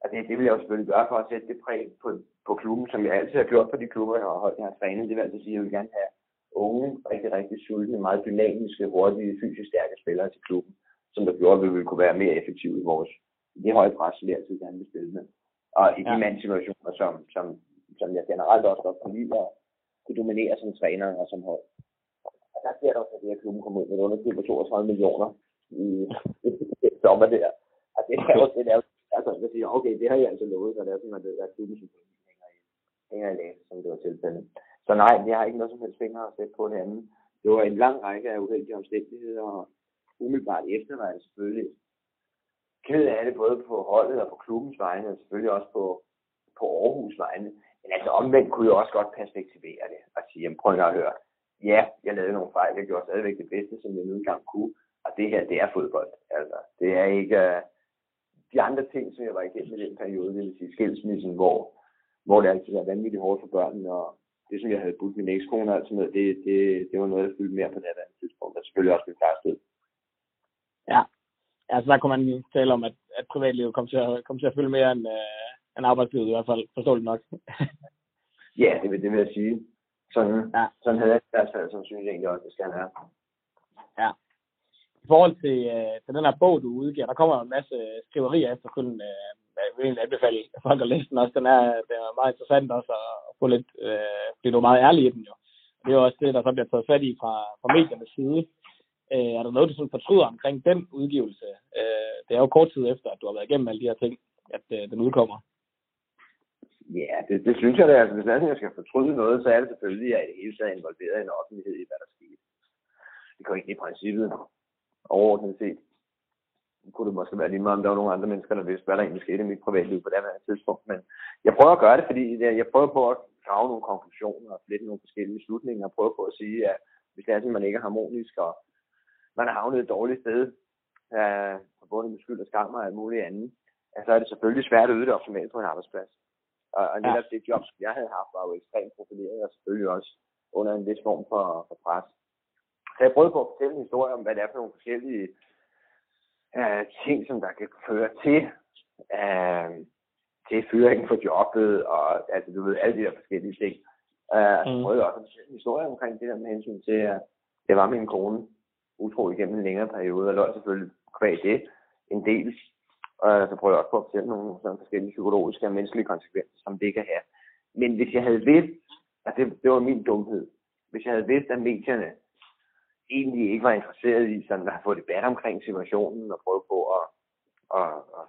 og det, det vil jeg jo selvfølgelig gøre for at sætte det præg på, på klubben, som jeg altid har gjort på de klubber, jeg har holdt, jeg har trænet. Det vil altså sige, at jeg vil gerne have unge, rigtig, rigtig sultne, meget dynamiske, hurtige, fysisk stærke spillere til klubben, som der gjorde, at vi ville kunne være mere effektive i vores i det høje pres, vi altid gerne vil spille med. Og i de Ja. mandsituationer, som, som, som jeg generelt også godt kan lide at kunne dominere som træner og som hold. Og der sker der også, at det her klubben kommer ud med et underskud på 32 millioner i, i, sommer der. Og det er jo, det er jo, altså, jeg siger, okay, det har jeg altså lovet, så det er sådan, at det er klubben, som hænger i, hænger i læse, som det var tilfældet. Så nej, jeg har ikke noget som helst fingre at sætte på det andet. Det var en lang række af uheldige omstændigheder, og umiddelbart efter var jeg selvfølgelig ked af det, både på holdet og på klubbens vegne, og selvfølgelig også på, på Aarhus vegne. Men altså omvendt kunne jeg også godt perspektivere det og sige, jamen prøv lige at høre. Ja, jeg lavede nogle fejl, jeg gjorde stadigvæk det bedste, som jeg nu engang kunne. Og det her, det er fodbold. Altså, det er ikke uh, de andre ting, som jeg var igennem i den periode, det vil sige skilsmissen, hvor, hvor det altid var vanvittigt hårdt for børnene, og det, som jeg havde budt min ekskone og sådan noget, det, det, det var noget, der fyldte mere på det her tidspunkt, og selvfølgelig også min død. Ja. Altså, der kunne man tale om, at, at privatlivet kom til at, kom til at fylde mere end, øh, end arbejdslivet i hvert fald, forståeligt nok. Ja, det vil, det vil jeg sige. Sådan, Ja. ja. sådan havde jeg i hvert fald, som synes jeg egentlig også, det skal være. I forhold til, øh, til den her bog, du udgiver, der kommer en masse skriverier efterfølgende. Øh, jeg vil egentlig anbefale folk at læse den også. Den er, den er meget interessant også at få lidt, øh, fordi du er meget ærlig i den jo. Det er jo også det, der så bliver taget fat i fra, fra mediernes side. Øh, er der noget, du sådan fortryder omkring den udgivelse? Øh, det er jo kort tid efter, at du har været igennem alle de her ting, at øh, den udkommer. Ja, det, det synes jeg da. Altså, hvis der er jeg skal fortryde noget, så er det selvfølgelig, at jeg i det hele taget er involveret i en offentlighed i, hvad der skete. Det kan ikke i princippet overordnet set. Kunne det måske være lige meget, om der var nogle andre mennesker, der vidste, hvad der egentlig skete i mit privatliv på det her tidspunkt. Men jeg prøver at gøre det, fordi jeg, prøver på at grave nogle konklusioner og flette nogle forskellige slutninger og prøve på at sige, at hvis det er sådan, man ikke er harmonisk, og man har havnet et dårligt sted, øh, forbundet med skyld og skam og alt muligt andet, så er det selvfølgelig svært at yde det optimalt på en arbejdsplads. Og, og netop ja. det job, som jeg havde haft, var jo ekstremt profileret, og selvfølgelig også under en vis form for, for pres. Så jeg prøvede på at fortælle en historie om, hvad det er for nogle forskellige øh, ting, som der kan føre til, øh, til fyringen for jobbet, og altså, du ved, alle de der forskellige ting. Øh, mm. Jeg prøvede også en historie omkring det der med hensyn til, at det var min kone utro igennem en længere periode, og løg selvfølgelig kvæg det en del. Og så prøver jeg også på at fortælle nogle sådan forskellige psykologiske og menneskelige konsekvenser, som det kan have. Men hvis jeg havde vidst, at det, det var min dumhed, hvis jeg havde vidst, at medierne egentlig ikke var interesseret i sådan at få debat omkring situationen og prøve på at... at, at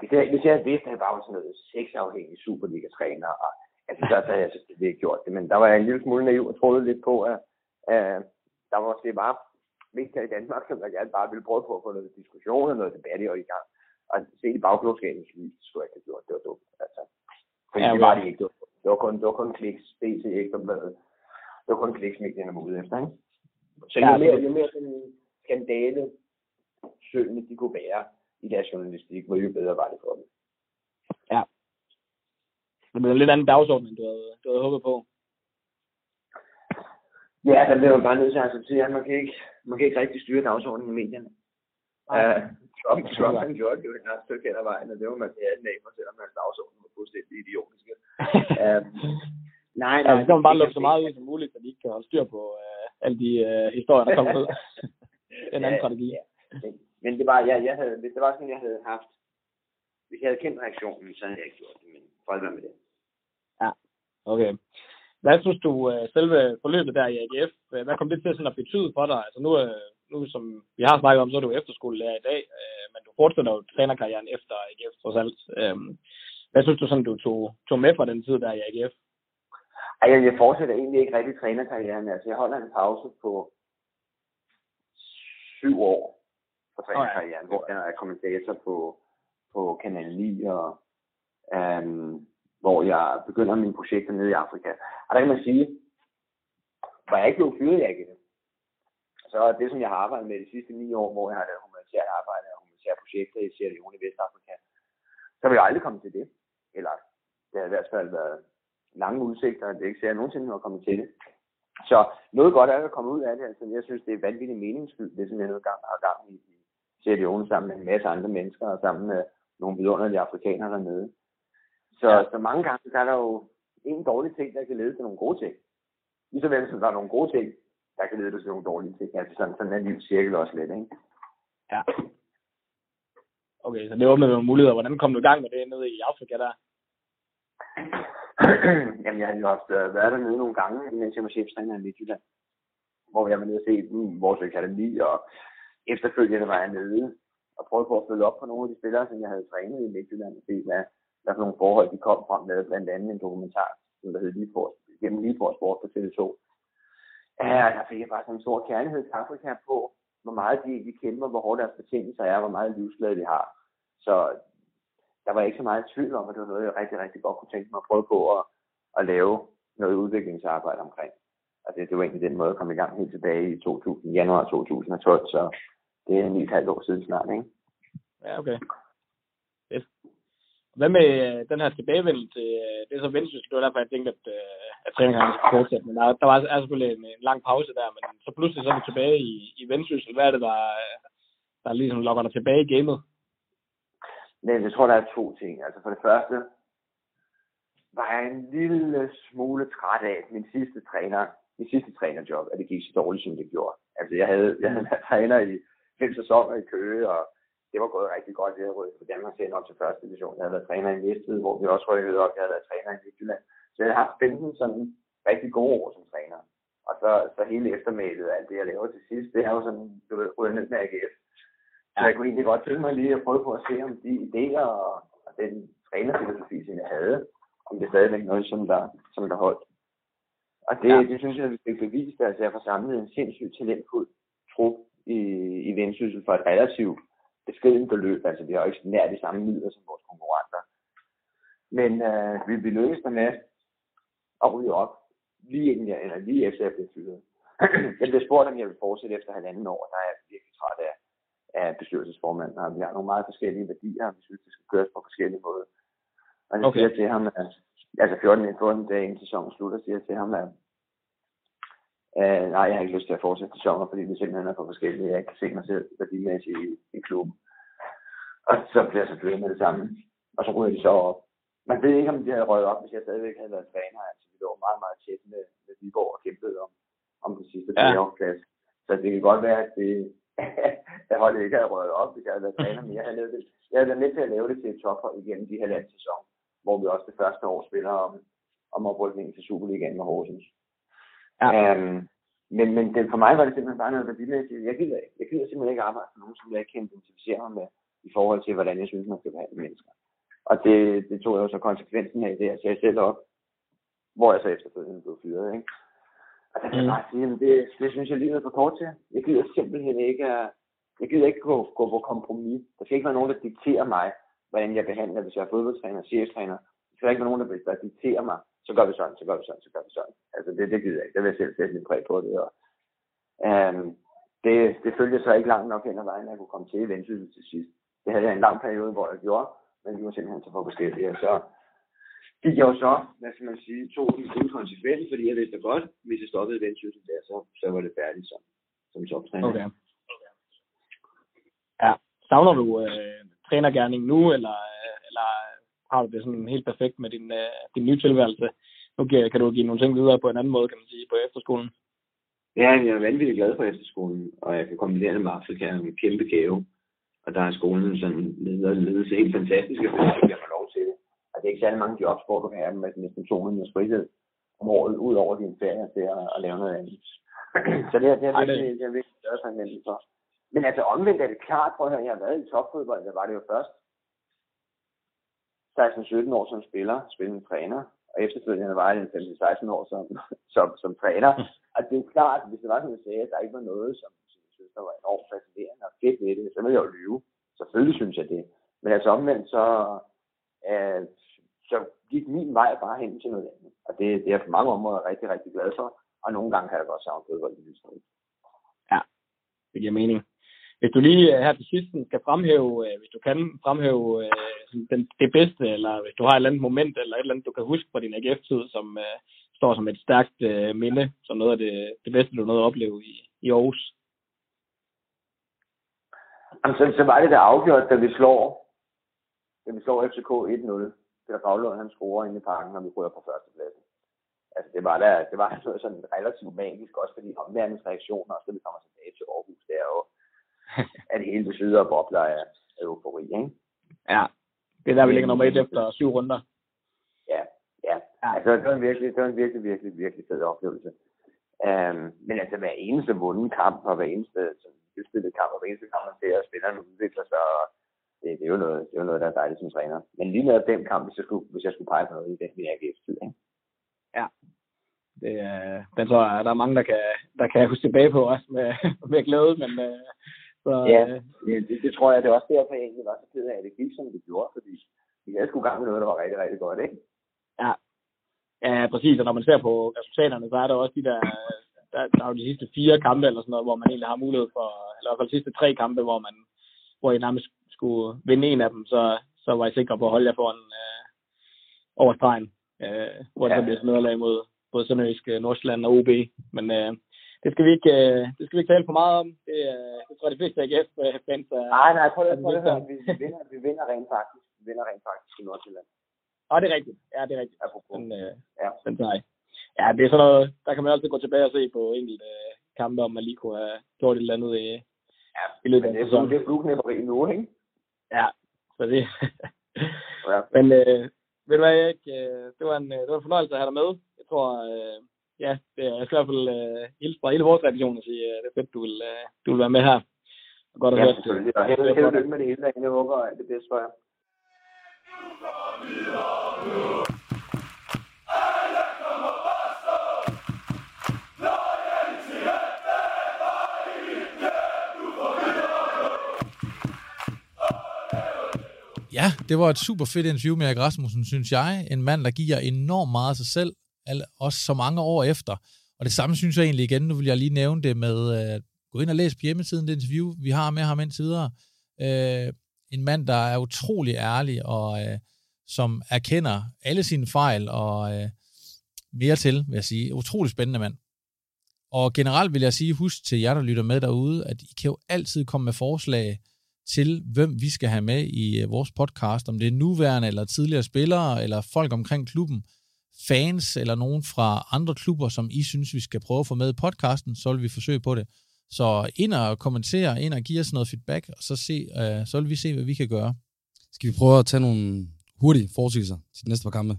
hvis, jeg, hvis jeg havde vidst, at jeg bare var sådan noget sexafhængig Superliga-træner, og, altså, så, så havde jeg selvfølgelig ikke gjort det. Men der var jeg en lille smule naiv og troede lidt på, at, at der var måske bare medier i Danmark, som der gerne bare ville prøve på at få noget diskussion og noget debat i og i gang. Og se i bagklodskabens lys, skulle jeg ikke have gjort. Det var dumt. Altså. Fordi Ja, det var det ikke. Det var, det var kun, det var kun kliks, BT, Ekstrabladet. Det var kun kliks, medierne var ude efter, ikke? Så Ja, jo mere, jo mere sådan skandale søgende de kunne være i deres journalistik, hvor jo bedre var det for dem. Det blev en lidt anden dagsorden, end du havde, du havde håbet på. Ja, der bliver jo bare nødt til at acceptere, at man kan ikke, man kan ikke rigtig styre dagsordenen i medierne. Uh, Trump, Trump han gjorde det jo et langt stykke hen ad vejen, og det var man til alle af, selvom hans dagsorden var fuldstændig idiotiske. uh, nej, nej. Ja, så kan man bare lukke så meget ud som muligt, så de ikke kan holde styr på øh, alle de øh, historier, der kommer ud. en anden strategi. Ja, men, men det var, jeg, jeg havde, hvis det var sådan, jeg havde haft, hvis jeg havde kendt reaktionen, så havde jeg ikke gjort det, men fred med det. Okay. Hvad synes du, øh, selve forløbet der i AGF, øh, hvad kom det til sådan at betyde for dig? Altså nu, øh, nu som vi har snakket om, så er du efterskolelærer i dag, men du fortsætter jo trænerkarrieren efter AGF trods alt. Øh, hvad synes du sådan, du tog, tog med fra den tid der i AGF? Ej, jeg, jeg fortsætter egentlig ikke rigtig trænerkarrieren. Altså, jeg holder en pause på syv år på trænerkarrieren, hvor jeg er kommentator på, på Kanal 9, og øhm, hvor jeg begynder mine projekter nede i Afrika. Og der kan man sige, hvor jeg ikke blev fyret i AGF, så det, som jeg har arbejdet med de sidste ni år, hvor jeg har lavet humanitært arbejde og humanitære projekter i Sierra Leone i Vestafrika, så vil jeg aldrig komme til det. Eller det har i hvert fald været lange udsigter, og det er ikke sikkert, at jeg nogensinde har kommet til det. Så noget godt er at komme ud af det. Altså, jeg synes, det er vanvittigt meningsfyldt, det som jeg nu gang har gang i, i Sierra Leone sammen med en masse andre mennesker og sammen med nogle vidunderlige afrikanere dernede. Så, ja. så mange gange så er der jo en dårlig ting, der kan lede til nogle gode ting. Ligeså vel som der er nogle gode ting, der kan lede til nogle dårlige ting. Altså sådan, sådan en lille cirkel også lidt, ikke? Ja. Okay, så det åbner nogle muligheder. Hvordan kom du i gang med det nede i Afrika der? Jamen, jeg har jo haft uh, været dernede nogle gange, mens jeg var cheftræner i Midtjylland. Hvor jeg var nede og se mm, vores akademi, og efterfølgende var jeg nede og prøvede på at følge op på nogle af de spillere, som jeg havde trænet i Midtjylland, og se, hvad, hvad for nogle forhold de kom frem med, blandt andet en dokumentar, som der hed Ligeport, gennem Ligeport Sport på TV2. Ja, der fik jeg bare sådan en stor kærlighed til Afrika på, hvor meget de, de kæmper, hvor hårdt deres betingelser er, hvor meget livsglæde de har. Så der var ikke så meget tvivl om, at det var noget, jeg rigtig, rigtig godt kunne tænke mig at prøve på at, at lave noget udviklingsarbejde omkring. Altså, det det var egentlig den måde at komme i gang helt tilbage i 2000, januar 2012, så det er et halvt år siden snart, ikke? Ja, okay. Yes. Hvad med øh, den her tilbagevendelse til, det er så Vendsyssel, det var derfor, jeg tænkte, at, øh, at træningerne skulle fortsætte, men der, der var er selvfølgelig en, en, lang pause der, men så pludselig så er vi tilbage i, i Vendsyssel. Hvad er det, der, der ligesom lokker dig tilbage i gamet? Men jeg tror, der er to ting. Altså for det første var jeg en lille smule træt af min sidste træner, min sidste trænerjob, at det gik så dårligt, som det gjorde. Altså jeg havde, jeg havde været træner i fem sæsoner i Køge, og det var gået rigtig godt. Jeg havde rykket på Danmark selv op til første division. Jeg havde været træner i Næstved, hvor vi også rykkede op. Jeg havde været træner i Midtjylland. Så jeg har haft 15 sådan rigtig gode år som træner. Og så, så hele eftermælet, alt det, jeg laver til sidst, det er jo sådan, du ved, ryddet ned med AGF. Så jeg kunne egentlig godt tænke mig lige at prøve på at se, om de idéer og, og den trænerfilosofi, som jeg havde, om det stadigvæk noget, som der, som der holdt. Og det, ja. det synes jeg, vi fik bevist, altså jeg får samlet en sindssygt talentfuld trup i, i Vendsyssel for et relativt beskeden beløb. Altså, vi har jo ikke nær de samme midler som vores konkurrenter. Men øh, vi, vi lykkedes der med at ryge op lige, inden jeg, eller lige efter jeg blev fyret. jeg blev spurgt, om jeg vil fortsætte efter halvanden år, og der er jeg virkelig træt af, af bestyrelsesformanden. Og vi har nogle meget forskellige værdier, og vi synes, det skal køres på forskellige måder. Og jeg okay. siger til ham, at, altså 14, 14 dage inden sæsonen slutter, siger jeg til ham, at Uh, nej, jeg har ikke lyst til at fortsætte sæsoner, fordi vi simpelthen er for forskellige. Jeg kan se mig selv værdimæssigt i, i klubben. Og så bliver jeg så selvfølgelig med det samme. Og så ryger de så op. Man ved ikke, om de havde røget op, hvis jeg stadigvæk havde været træner. Altså, vi lå meget, meget tæt med, med Viborg og kæmpede om, om den sidste ja. plads. Så det kan godt være, at det, jeg holdt ikke havde røget op, hvis jeg havde været træner, men jeg havde, det, jeg havde været med til at lave det til et tophold igen de halvandet sæson, hvor vi også det første år spiller om, om oprykningen til Superligaen med Horsens. Ja. Um, men, men det, for mig var det simpelthen bare noget værdimæssigt. Jeg gider, jeg gider simpelthen ikke arbejde for nogen, som jeg ikke kan identificere mig med i forhold til, hvordan jeg synes, man skal behandle mennesker. Og det, det tog jeg jo så konsekvensen af det, jeg sagde selv op, hvor jeg så efterfølgende blev fyret. Ikke? Og der kan jeg mm. bare sige, at det, det synes jeg lige er for kort til. Jeg gider simpelthen ikke, jeg gider ikke gå, gå på kompromis. Der skal ikke være nogen, der dikterer mig, hvordan jeg behandler, hvis jeg er fodboldtræner cheftræner. Der skal ikke være nogen, der, der dikterer mig, så gør vi sådan, så gør vi sådan, så gør vi sådan. Altså det, det gider jeg ikke. Der vil jeg selv sætte lidt præg på det. Og, um, det, det følte så ikke langt nok hen ad vejen, at jeg kunne komme til Vendsyssel til sidst. Det havde jeg en lang periode, hvor jeg gjorde, men vi var simpelthen så for forskellige. Og så gik jeg jo så, hvad skal man sige, to den fulde konsekvens, fordi jeg vidste godt, hvis jeg stoppede Vendsyssel der, så, så var det færdigt som, som toptræner. Okay. Ja. Savner du øh, trænergærning nu, eller, eller har du det sådan helt perfekt med din, øh, din nye tilværelse? Nu kan, kan du give nogle ting videre på en anden måde, kan man sige, på efterskolen. Ja, jeg er vanvittigt glad for efterskolen, og jeg kan kombinere det med Afrika en kæmpe gave. Og der er skolen sådan leder ledelse helt fantastisk, at jeg får lov til det. Det er ikke særlig mange jobs, hvor du kan have med næsten 200 med frihed om året, ud over din ferie til at, at lave noget andet. Så det, er, det, er, virkelig, det, er virkelig, større taknemmelig for. Men altså omvendt er det klart, prøv at høre, jeg har været i topfodbold, der var det jo først 16-17 år som spiller, spillende træner, og efterfølgende var jeg 15-16 år som, som, som træner. Og det er klart, hvis det var som jeg sagde, at der ikke var noget, som, som jeg synes, der var enormt fascinerende og fedt ved det, så ville jeg jo lyve. Selvfølgelig synes jeg det. Men altså omvendt, så, øh, så gik min vej bare hen til noget andet. Og det, det er jeg på mange områder rigtig, rigtig glad for. Og nogle gange kan jeg godt savne fodbold i Ja, det giver mening. Hvis du lige øh, her til sidst skal fremhæve, øh, hvis du kan fremhæve øh, den, det bedste, eller hvis du har et eller andet moment, eller et eller andet, du kan huske fra din AGF-tid, som uh, står som et stærkt uh, minde, som noget af det, det bedste, du nåede at opleve i, i Aarhus. Jamen, så, så var det der afgjort, da vi slår, da vi slår FCK 1-0. Peter Gravlund, han scorer inde i parken, og vi ryger på førstepladsen. Altså, det var, der, det var noget sådan relativt magisk, også fordi omverdens reaktioner, også da vi kommer tilbage til Aarhus, det er jo, at det hele besidder og bobler af, af eufori, ikke? Ja, det er der, vi ligger nummer et efter syv runder. Ja, ja. Altså, det var en virkelig, det var en virkelig, virkelig, virkelig fed oplevelse. Um, men altså, hver eneste vunden kamp, og hver eneste sådan, kamp, og hver eneste kamp, man ser, at spillerne udvikler sig, og det, det, er jo noget, det er jo noget, der er dejligt som træner. Men lige med den kamp, hvis jeg skulle, hvis jeg skulle pege på noget i den, vil jeg give tid, ikke? Ja, det, den tror jeg, der er mange, der kan, der kan huske tilbage på også med, med glæde, men øh, så, ja, det, det, det, tror jeg, det er også derfor, jeg egentlig var så ked af, at det gik, som det gjorde, fordi vi havde sgu gang med noget, der var rigtig, rigtig godt, ikke? Ja, ja præcis, og når man ser på resultaterne, så er der også de der, der, der er jo de sidste fire kampe eller sådan noget, hvor man egentlig har mulighed for, eller i hvert fald de sidste tre kampe, hvor man hvor I nærmest skulle vinde en af dem, så, så var jeg sikker på at holde jer foran øh, over stregen, øh, hvor ja. det bliver nederlag mod både Sønderjysk, Nordsjælland og OB. Men øh, det skal vi ikke, øh, det skal vi ikke tale for meget om. Det, øh, det tror jeg, de fleste AGF-fans er... Nej, nej, prøv at høre. Vi, vi, vinder, vi vinder rent faktisk. Vi vinder rent faktisk i Nordsjælland. Ja, det er rigtigt. Ja, det er rigtigt. Den, øh, ja. den tager Ja, det er sådan noget, der kan man altid gå tilbage og se på enkelte øh, kampe, om man lige kunne have gjort et eller andet i, ja, i løbet af sæsonen. Det er flueknæpperi nu, ikke? Ja, så det... ja. Men øh, ved du hvad, Erik, øh, det var, en, det var en fornøjelse at have dig med. Jeg tror, øh, ja, det er i hvert fald øh, hilse fra hele vores revision at sige, øh, det er fedt, du vil, øh, du vil være med her. Og godt at ja, høre. selvfølgelig. Og held, held lykke med det hele, jeg håber, at det bedste for jer. Ja, det var et super fedt interview med Erik Rasmussen, synes jeg. En mand, der giver enormt meget af sig selv, også så mange år efter. Og det samme synes jeg egentlig igen, nu vil jeg lige nævne det med, at gå ind og læse på hjemmesiden det interview, vi har med ham indtil videre. Uh, en mand, der er utrolig ærlig, og øh, som erkender alle sine fejl, og mere til, vil jeg sige. Utrolig spændende mand. Og generelt vil jeg sige, husk til jer, der lytter med derude, at I kan jo altid komme med forslag, til, hvem vi skal have med i øh, vores podcast, om det er nuværende eller tidligere spillere, eller folk omkring klubben, fans eller nogen fra andre klubber, som I synes, vi skal prøve at få med i podcasten, så vil vi forsøge på det. Så ind og kommentere, ind og give os noget feedback, og så, se, uh, så vil vi se, hvad vi kan gøre. Skal vi prøve at tage nogle hurtige forudsigelser til de næste par kampe?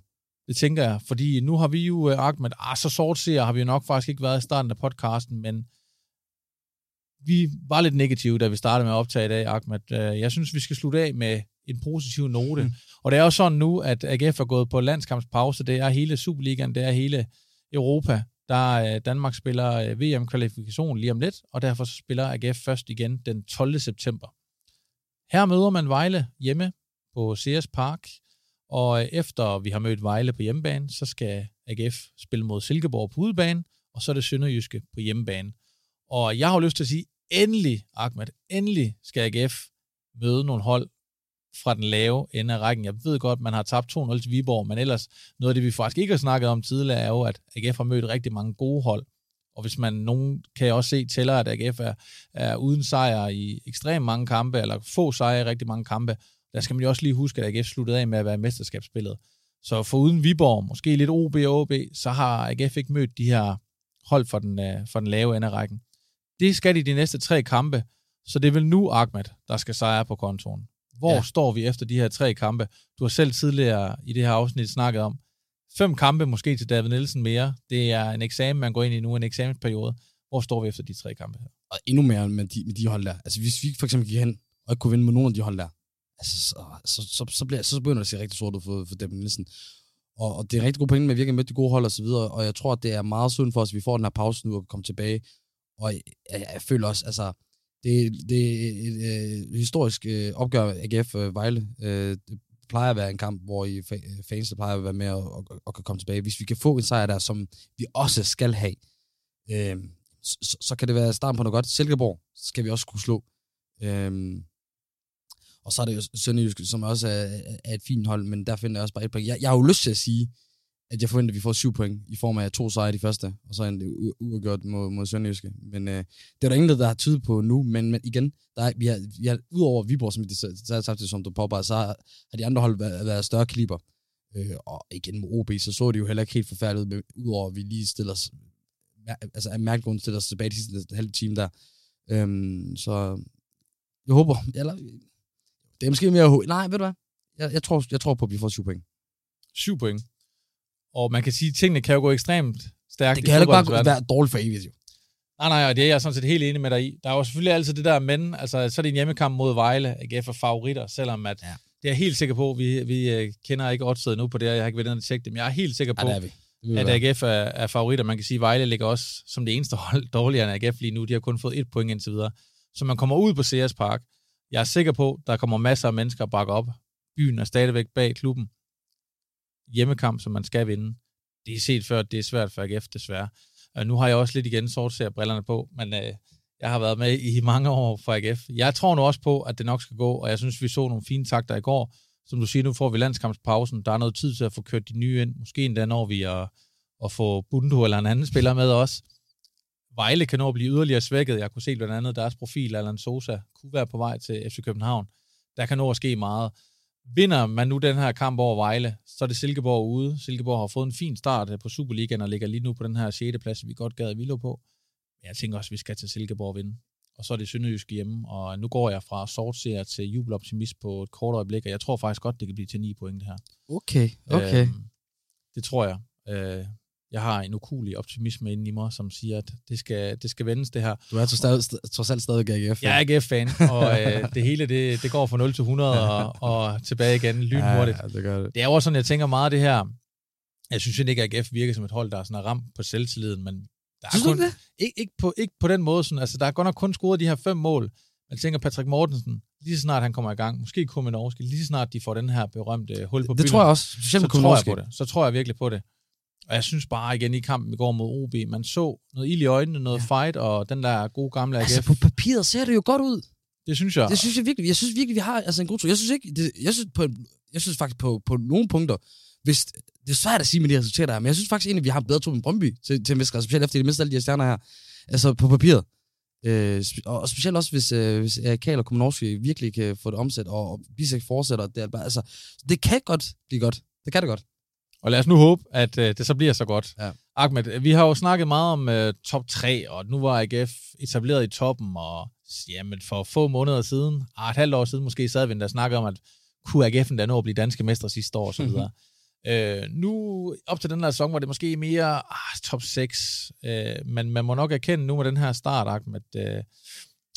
Det tænker jeg, fordi nu har vi jo, uh, Ahmed, ah, så sort ser har vi jo nok faktisk ikke været i starten af podcasten, men vi var lidt negative, da vi startede med at optage i dag, Ahmed. Øh, jeg synes, vi skal slutte af med en positiv note. Mm. Og det er jo sådan nu, at AGF er gået på landskampspause. Det er hele Superligaen, det er hele Europa. Der Danmark spiller øh, VM-kvalifikation lige om lidt, og derfor så spiller AGF først igen den 12. september. Her møder man Vejle hjemme på CS Park, og øh, efter vi har mødt Vejle på hjemmebane, så skal AGF spille mod Silkeborg på udebane, og så er det Sønderjyske på hjemmebane. Og jeg har lyst til at sige, endelig, Ahmed, endelig skal AGF møde nogle hold fra den lave ende af rækken. Jeg ved godt, man har tabt 2-0 til Viborg, men ellers noget af det, vi faktisk ikke har snakket om tidligere, er jo, at AGF har mødt rigtig mange gode hold. Og hvis man nogen kan også se tæller, at AGF er, er uden sejr i ekstremt mange kampe, eller få sejre i rigtig mange kampe, der skal man jo også lige huske, at AGF sluttede af med at være mesterskabsspillet. Så for uden Viborg, måske lidt OB og OB, så har AGF ikke mødt de her hold for den, øh, for den lave ende af rækken. Det skal de de næste tre kampe, så det er vel nu Ahmed, der skal sejre på kontoren. Hvor ja. står vi efter de her tre kampe? Du har selv tidligere i det her afsnit snakket om fem kampe måske til David Nielsen mere. Det er en eksamen, man går ind i nu, en eksamensperiode. Hvor står vi efter de tre kampe her? og endnu mere med de, med de hold der. Altså hvis vi for eksempel gik hen og ikke kunne vinde med nogen af de hold der, altså, så, så, så, så, bliver, så begynder det at se rigtig sort ud for, for Devin Nielsen. Og, og det er en rigtig god pointe med at virkelig med de gode hold og så videre, og jeg tror, at det er meget sundt for os, at vi får den her pause nu og komme tilbage. Og jeg, jeg, jeg føler også, altså, det, det er et øh, historisk øh, opgør AGF øh, Vejle. Øh, det plejer at være en kamp, hvor I fa- fans der plejer at være med og, og, og kan komme tilbage. Hvis vi kan få en sejr der, som vi også skal have, øh, så, så kan det være starten på noget godt. Silkeborg skal vi også kunne slå. Øh, og så er det jo Sønderjysk, som også er, er et fint hold, men der finder jeg også bare et point. Jeg, jeg har jo lyst til at sige, at jeg forventer, at vi får syv point i form af to sejre i de første, og så en uafgjort mod, mod Sønderjyske. Men øh, det er der ingen, der har tydet på nu, men, men igen, der er, vi har, vi har, udover Viborg, som det samtidig, som du påpeger, så har, de andre hold været, været større kaliber. Øh, og igen med OB, så så det jo heller ikke helt forfærdeligt ud, udover at vi lige stiller os, altså af mærkegrund stiller os tilbage de sidste halve time der. Øhm, så jeg håber, eller det er måske mere... Nej, ved du hvad? Jeg, jeg, tror, jeg tror på, at vi får syv point. Syv point. Og man kan sige, at tingene kan jo gå ekstremt stærkt. Det kan heller ikke bare være dårligt for evigt, jo. Nej, nej, og det er jeg sådan set helt enig med dig i. Der er jo selvfølgelig altid det der men, altså så er det en hjemmekamp mod Vejle, AGF er favoritter, selvom at, ja. det er jeg helt sikker på, vi, vi uh, kender ikke oddset nu på det, jeg har ikke været inde og tjekke det, men jeg er helt sikker på, ja, det er at AGF er, er favoritter. Man kan sige, at Vejle ligger også som det eneste hold dårligere end AGF lige nu. De har kun fået et point indtil videre. Så man kommer ud på CS Park, jeg er sikker på, der kommer masser af mennesker at bakke op. Byen er stadigvæk bag klubben. Hjemmekamp, som man skal vinde. Det er set før, at det er svært for AGF, desværre. Og nu har jeg også lidt igen sortser brillerne på, men øh, jeg har været med i mange år for AGF. Jeg tror nu også på, at det nok skal gå, og jeg synes, vi så nogle fine takter i går. Som du siger, nu får vi landskampspausen. Der er noget tid til at få kørt de nye ind. Måske endda når vi at, at få Bundu eller en anden spiller med os. Vejle kan nå at blive yderligere svækket. Jeg kunne se blandt andet deres profil, Allan Sosa, kunne være på vej til FC København. Der kan nå at ske meget. Vinder man nu den her kamp over Vejle, så er det Silkeborg ude. Silkeborg har fået en fin start på Superligaen og ligger lige nu på den her 6. plads, vi godt gad Vilo på. Men jeg tænker også, at vi skal til Silkeborg og vinde. Og så er det Sønderjysk hjemme, og nu går jeg fra sortseer til jubeloptimist på et kort øjeblik, og jeg tror faktisk godt, det kan blive til 9 point det her. Okay, okay. Øhm, det tror jeg. Øh, jeg har en ukulig optimisme inde i mig, som siger, at det skal, det skal vendes det her. Du er trods alt stadig AGF. Jeg er AGF-fan, og øh, det hele det, det går fra 0 til 100 og, og tilbage igen lynhurtigt. Ja, det, gør det. det er også sådan, jeg tænker meget det her. Jeg synes ikke, at AGF virker som et hold, der er sådan ramt på selvtilliden, men der er kun, det? Ikke, ikke, på, ikke på den måde. Sådan, altså, der er godt nok kun scoret de her fem mål. Man tænker Patrick Mortensen, lige så snart han kommer i gang, måske Kuminovski, lige så snart de får den her berømte hul på Det, det tror jeg også, specielt så tror jeg på det. Så tror jeg virkelig på det. Og jeg synes bare igen i kampen i går mod OB, man så noget ild i øjnene, noget ja. fight, og den der gode gamle AGF. Altså på papiret ser det jo godt ud. Det synes jeg. Det synes jeg virkelig. Jeg synes virkelig, vi har altså en god tro. Jeg synes ikke, det, jeg synes, på, jeg synes faktisk på, på nogle punkter, hvis, det er svært at sige med de resultater her, men jeg synes faktisk egentlig, at vi har en bedre tro end Brøndby til, til en vis grad, specielt efter de mistede alle de her stjerner her. Altså på papiret. Øh, og specielt også, hvis, øh, hvis Karl og Komanovski virkelig kan få det omsat, og, og Bisek fortsætter. Det, er bare, altså, det kan godt blive godt. Det kan det godt. Og lad os nu håbe, at øh, det så bliver så godt. Ja. Ahmed, vi har jo snakket meget om øh, top 3, og nu var AGF etableret i toppen, og jamen, for få måneder siden, ah, et halvt år siden måske, sad vi der snakkede om, at kunne AGF'en da nå at blive danske mestre sidste år, og så videre. øh, nu, op til den her sæson, var det måske mere ah, top 6, øh, men man må nok erkende nu med den her start, Ahmed, at øh,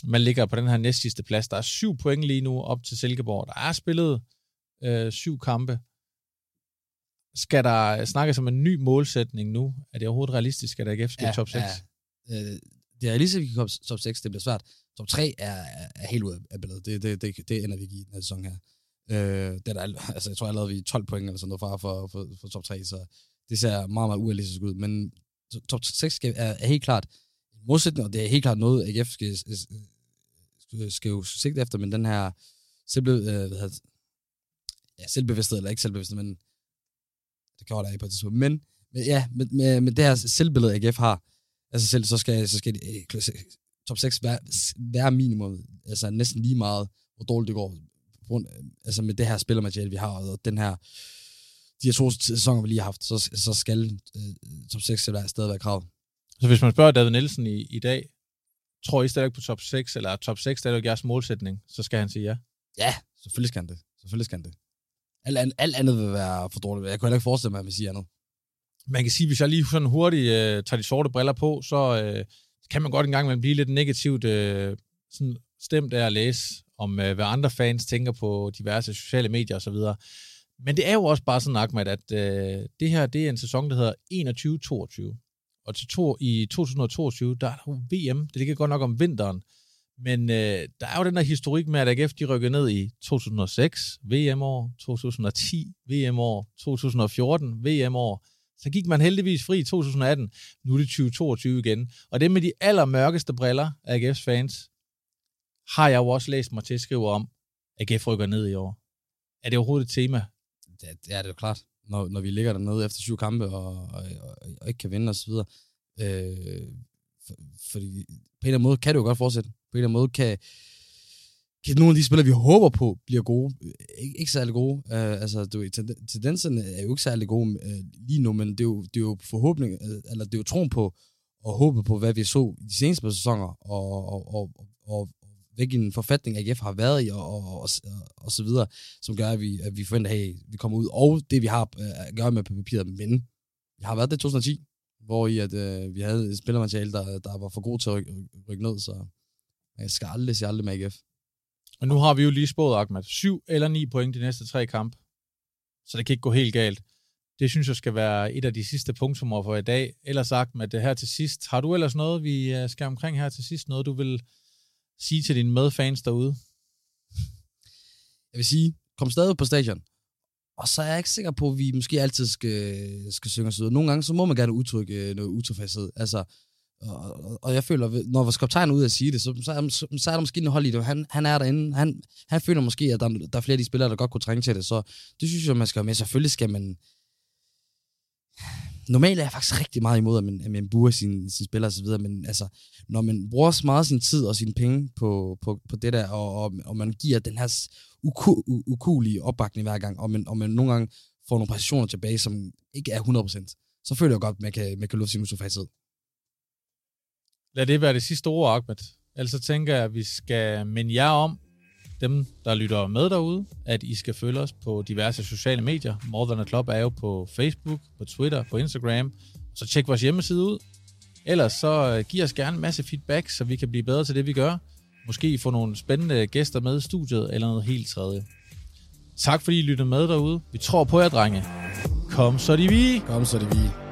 man ligger på den her næstsidste plads. Der er syv point lige nu op til Silkeborg. Der er spillet øh, syv kampe. Skal der snakkes om en ny målsætning nu? Er det overhovedet realistisk, at AGF skal ja, top 6? Ja. Øh, det er realistisk, at vi kan top 6. Det bliver svært. Top 3 er, er helt ud af billedet. Det, det, det, det ender vi ikke i den her sæson her. Øh, det er der, altså, jeg tror allerede, vi er 12 point eller sådan noget fra for, for, for top 3, så det ser meget, meget urealistisk ud. Men top 6 skal, er, er helt klart en modsætning, og det er helt klart noget, AGF skal, skal, skal jo sigte efter, men den her simple, øh, hvad hedder, ja, selvbevidsthed, eller ikke selvbevidsthed, men det gjorde der ikke på et tidspunkt. Men, men ja, med, med, med det her selvbillede, AGF har, altså selv, så skal, så skal de, øh, top 6 være, være minimum, altså næsten lige meget, hvor dårligt det går, grund, altså med det her spillermateriale, vi har, og den her, de her to sæsoner, vi lige har haft, så, så skal øh, top 6 stadig være kravet. Så hvis man spørger David Nielsen i, i dag, tror I stadig på top 6, eller top 6 stadig jeres målsætning, så skal han sige ja? Ja, selvfølgelig skal han det. Selvfølgelig skal han det. Alt, alt, alt andet vil være for dårligt. Jeg kunne heller ikke forestille mig, at man siger andet. Man kan sige, hvis jeg lige sådan hurtigt øh, tager de sorte briller på, så øh, kan man godt engang man blive lidt negativt øh, sådan stemt af at læse om, øh, hvad andre fans tænker på diverse sociale medier osv. Men det er jo også bare sådan, Ahmed, at øh, det her det er en sæson, der hedder 21-22. Og til to, i 2022, der er der VM. Det ligger godt nok om vinteren. Men øh, der er jo den der historik med, at AGF de rykkede ned i 2006 VM-år, 2010 VM-år, 2014 VM-år. Så gik man heldigvis fri i 2018. Nu er det 2022 igen. Og det med de allermørkeste briller af AGF's fans, har jeg jo også læst mig til at skrive om, at AGF rykker ned i år. Er det overhovedet et tema? Ja, det er det jo klart. Når, når vi ligger dernede efter syv kampe og, og, og, og ikke kan vinde osv. Øh, for, fordi på en eller anden måde kan det jo godt fortsætte. På en eller anden måde kan, kan nogle af de spillere, vi håber på, bliver gode. Ikke, ikke særlig gode. Uh, altså, du, tendenserne er jo ikke særlig gode uh, lige nu, men det er jo, det er jo forhåbning, uh, eller det er jo troen på, og håbet på, hvad vi så i de seneste sæsoner, og, og, og, og, hvilken forfatning AGF har været i, og, og, og, og så videre, som gør, at vi, at vi forventer, at hey, vi kommer ud, og det vi har at gøre med på papiret, men jeg har været det i 2010, hvor i at øh, vi havde et spillermateriale, der, der var for god til at rykke, rykke ned, så jeg skal aldrig se aldrig med AGF. Og nu har vi jo lige spået, Ahmed, syv eller ni point de næste tre kampe, så det kan ikke gå helt galt. Det synes jeg skal være et af de sidste punktummer for i dag. Ellers sagt med det her til sidst. Har du ellers noget, vi øh, skal omkring her til sidst? Noget, du vil sige til dine medfans derude? Jeg vil sige, kom stadig på stadion. Og så er jeg ikke sikker på, at vi måske altid skal, skal synge os ud. Nogle gange, så må man gerne udtrykke øh, noget utilfredshed. Altså, og, og jeg føler, når vores kaptajn er ude at sige det, så, så, er, så, så er der måske en hold i det. Han, han er derinde. Han, han føler måske, at der, der er flere af de spillere, der godt kunne trænge til det. Så det synes jeg, man skal med. Selvfølgelig skal man normalt er jeg faktisk rigtig meget imod, at man, at man burer sine, sin spillere osv., men altså, når man bruger så meget sin tid og sine penge på, på, på det der, og, og, og man giver den her uku, ukulige opbakning hver gang, og man, og man nogle gange får nogle præcisioner tilbage, som ikke er 100%, så føler jeg godt, at man kan, man kan lufte sin utilfredshed. Lad det være det sidste ord, Ahmed. Ellers så tænker jeg, at vi skal minde jer om, dem, der lytter med derude, at I skal følge os på diverse sociale medier. More Than a Club er jo på Facebook, på Twitter, på Instagram. Så tjek vores hjemmeside ud. Ellers så øh, giv os gerne en masse feedback, så vi kan blive bedre til det, vi gør. Måske få nogle spændende gæster med i studiet, eller noget helt tredje. Tak fordi I lyttede med derude. Vi tror på jer, drenge. Kom så de vi. Kom så de vi.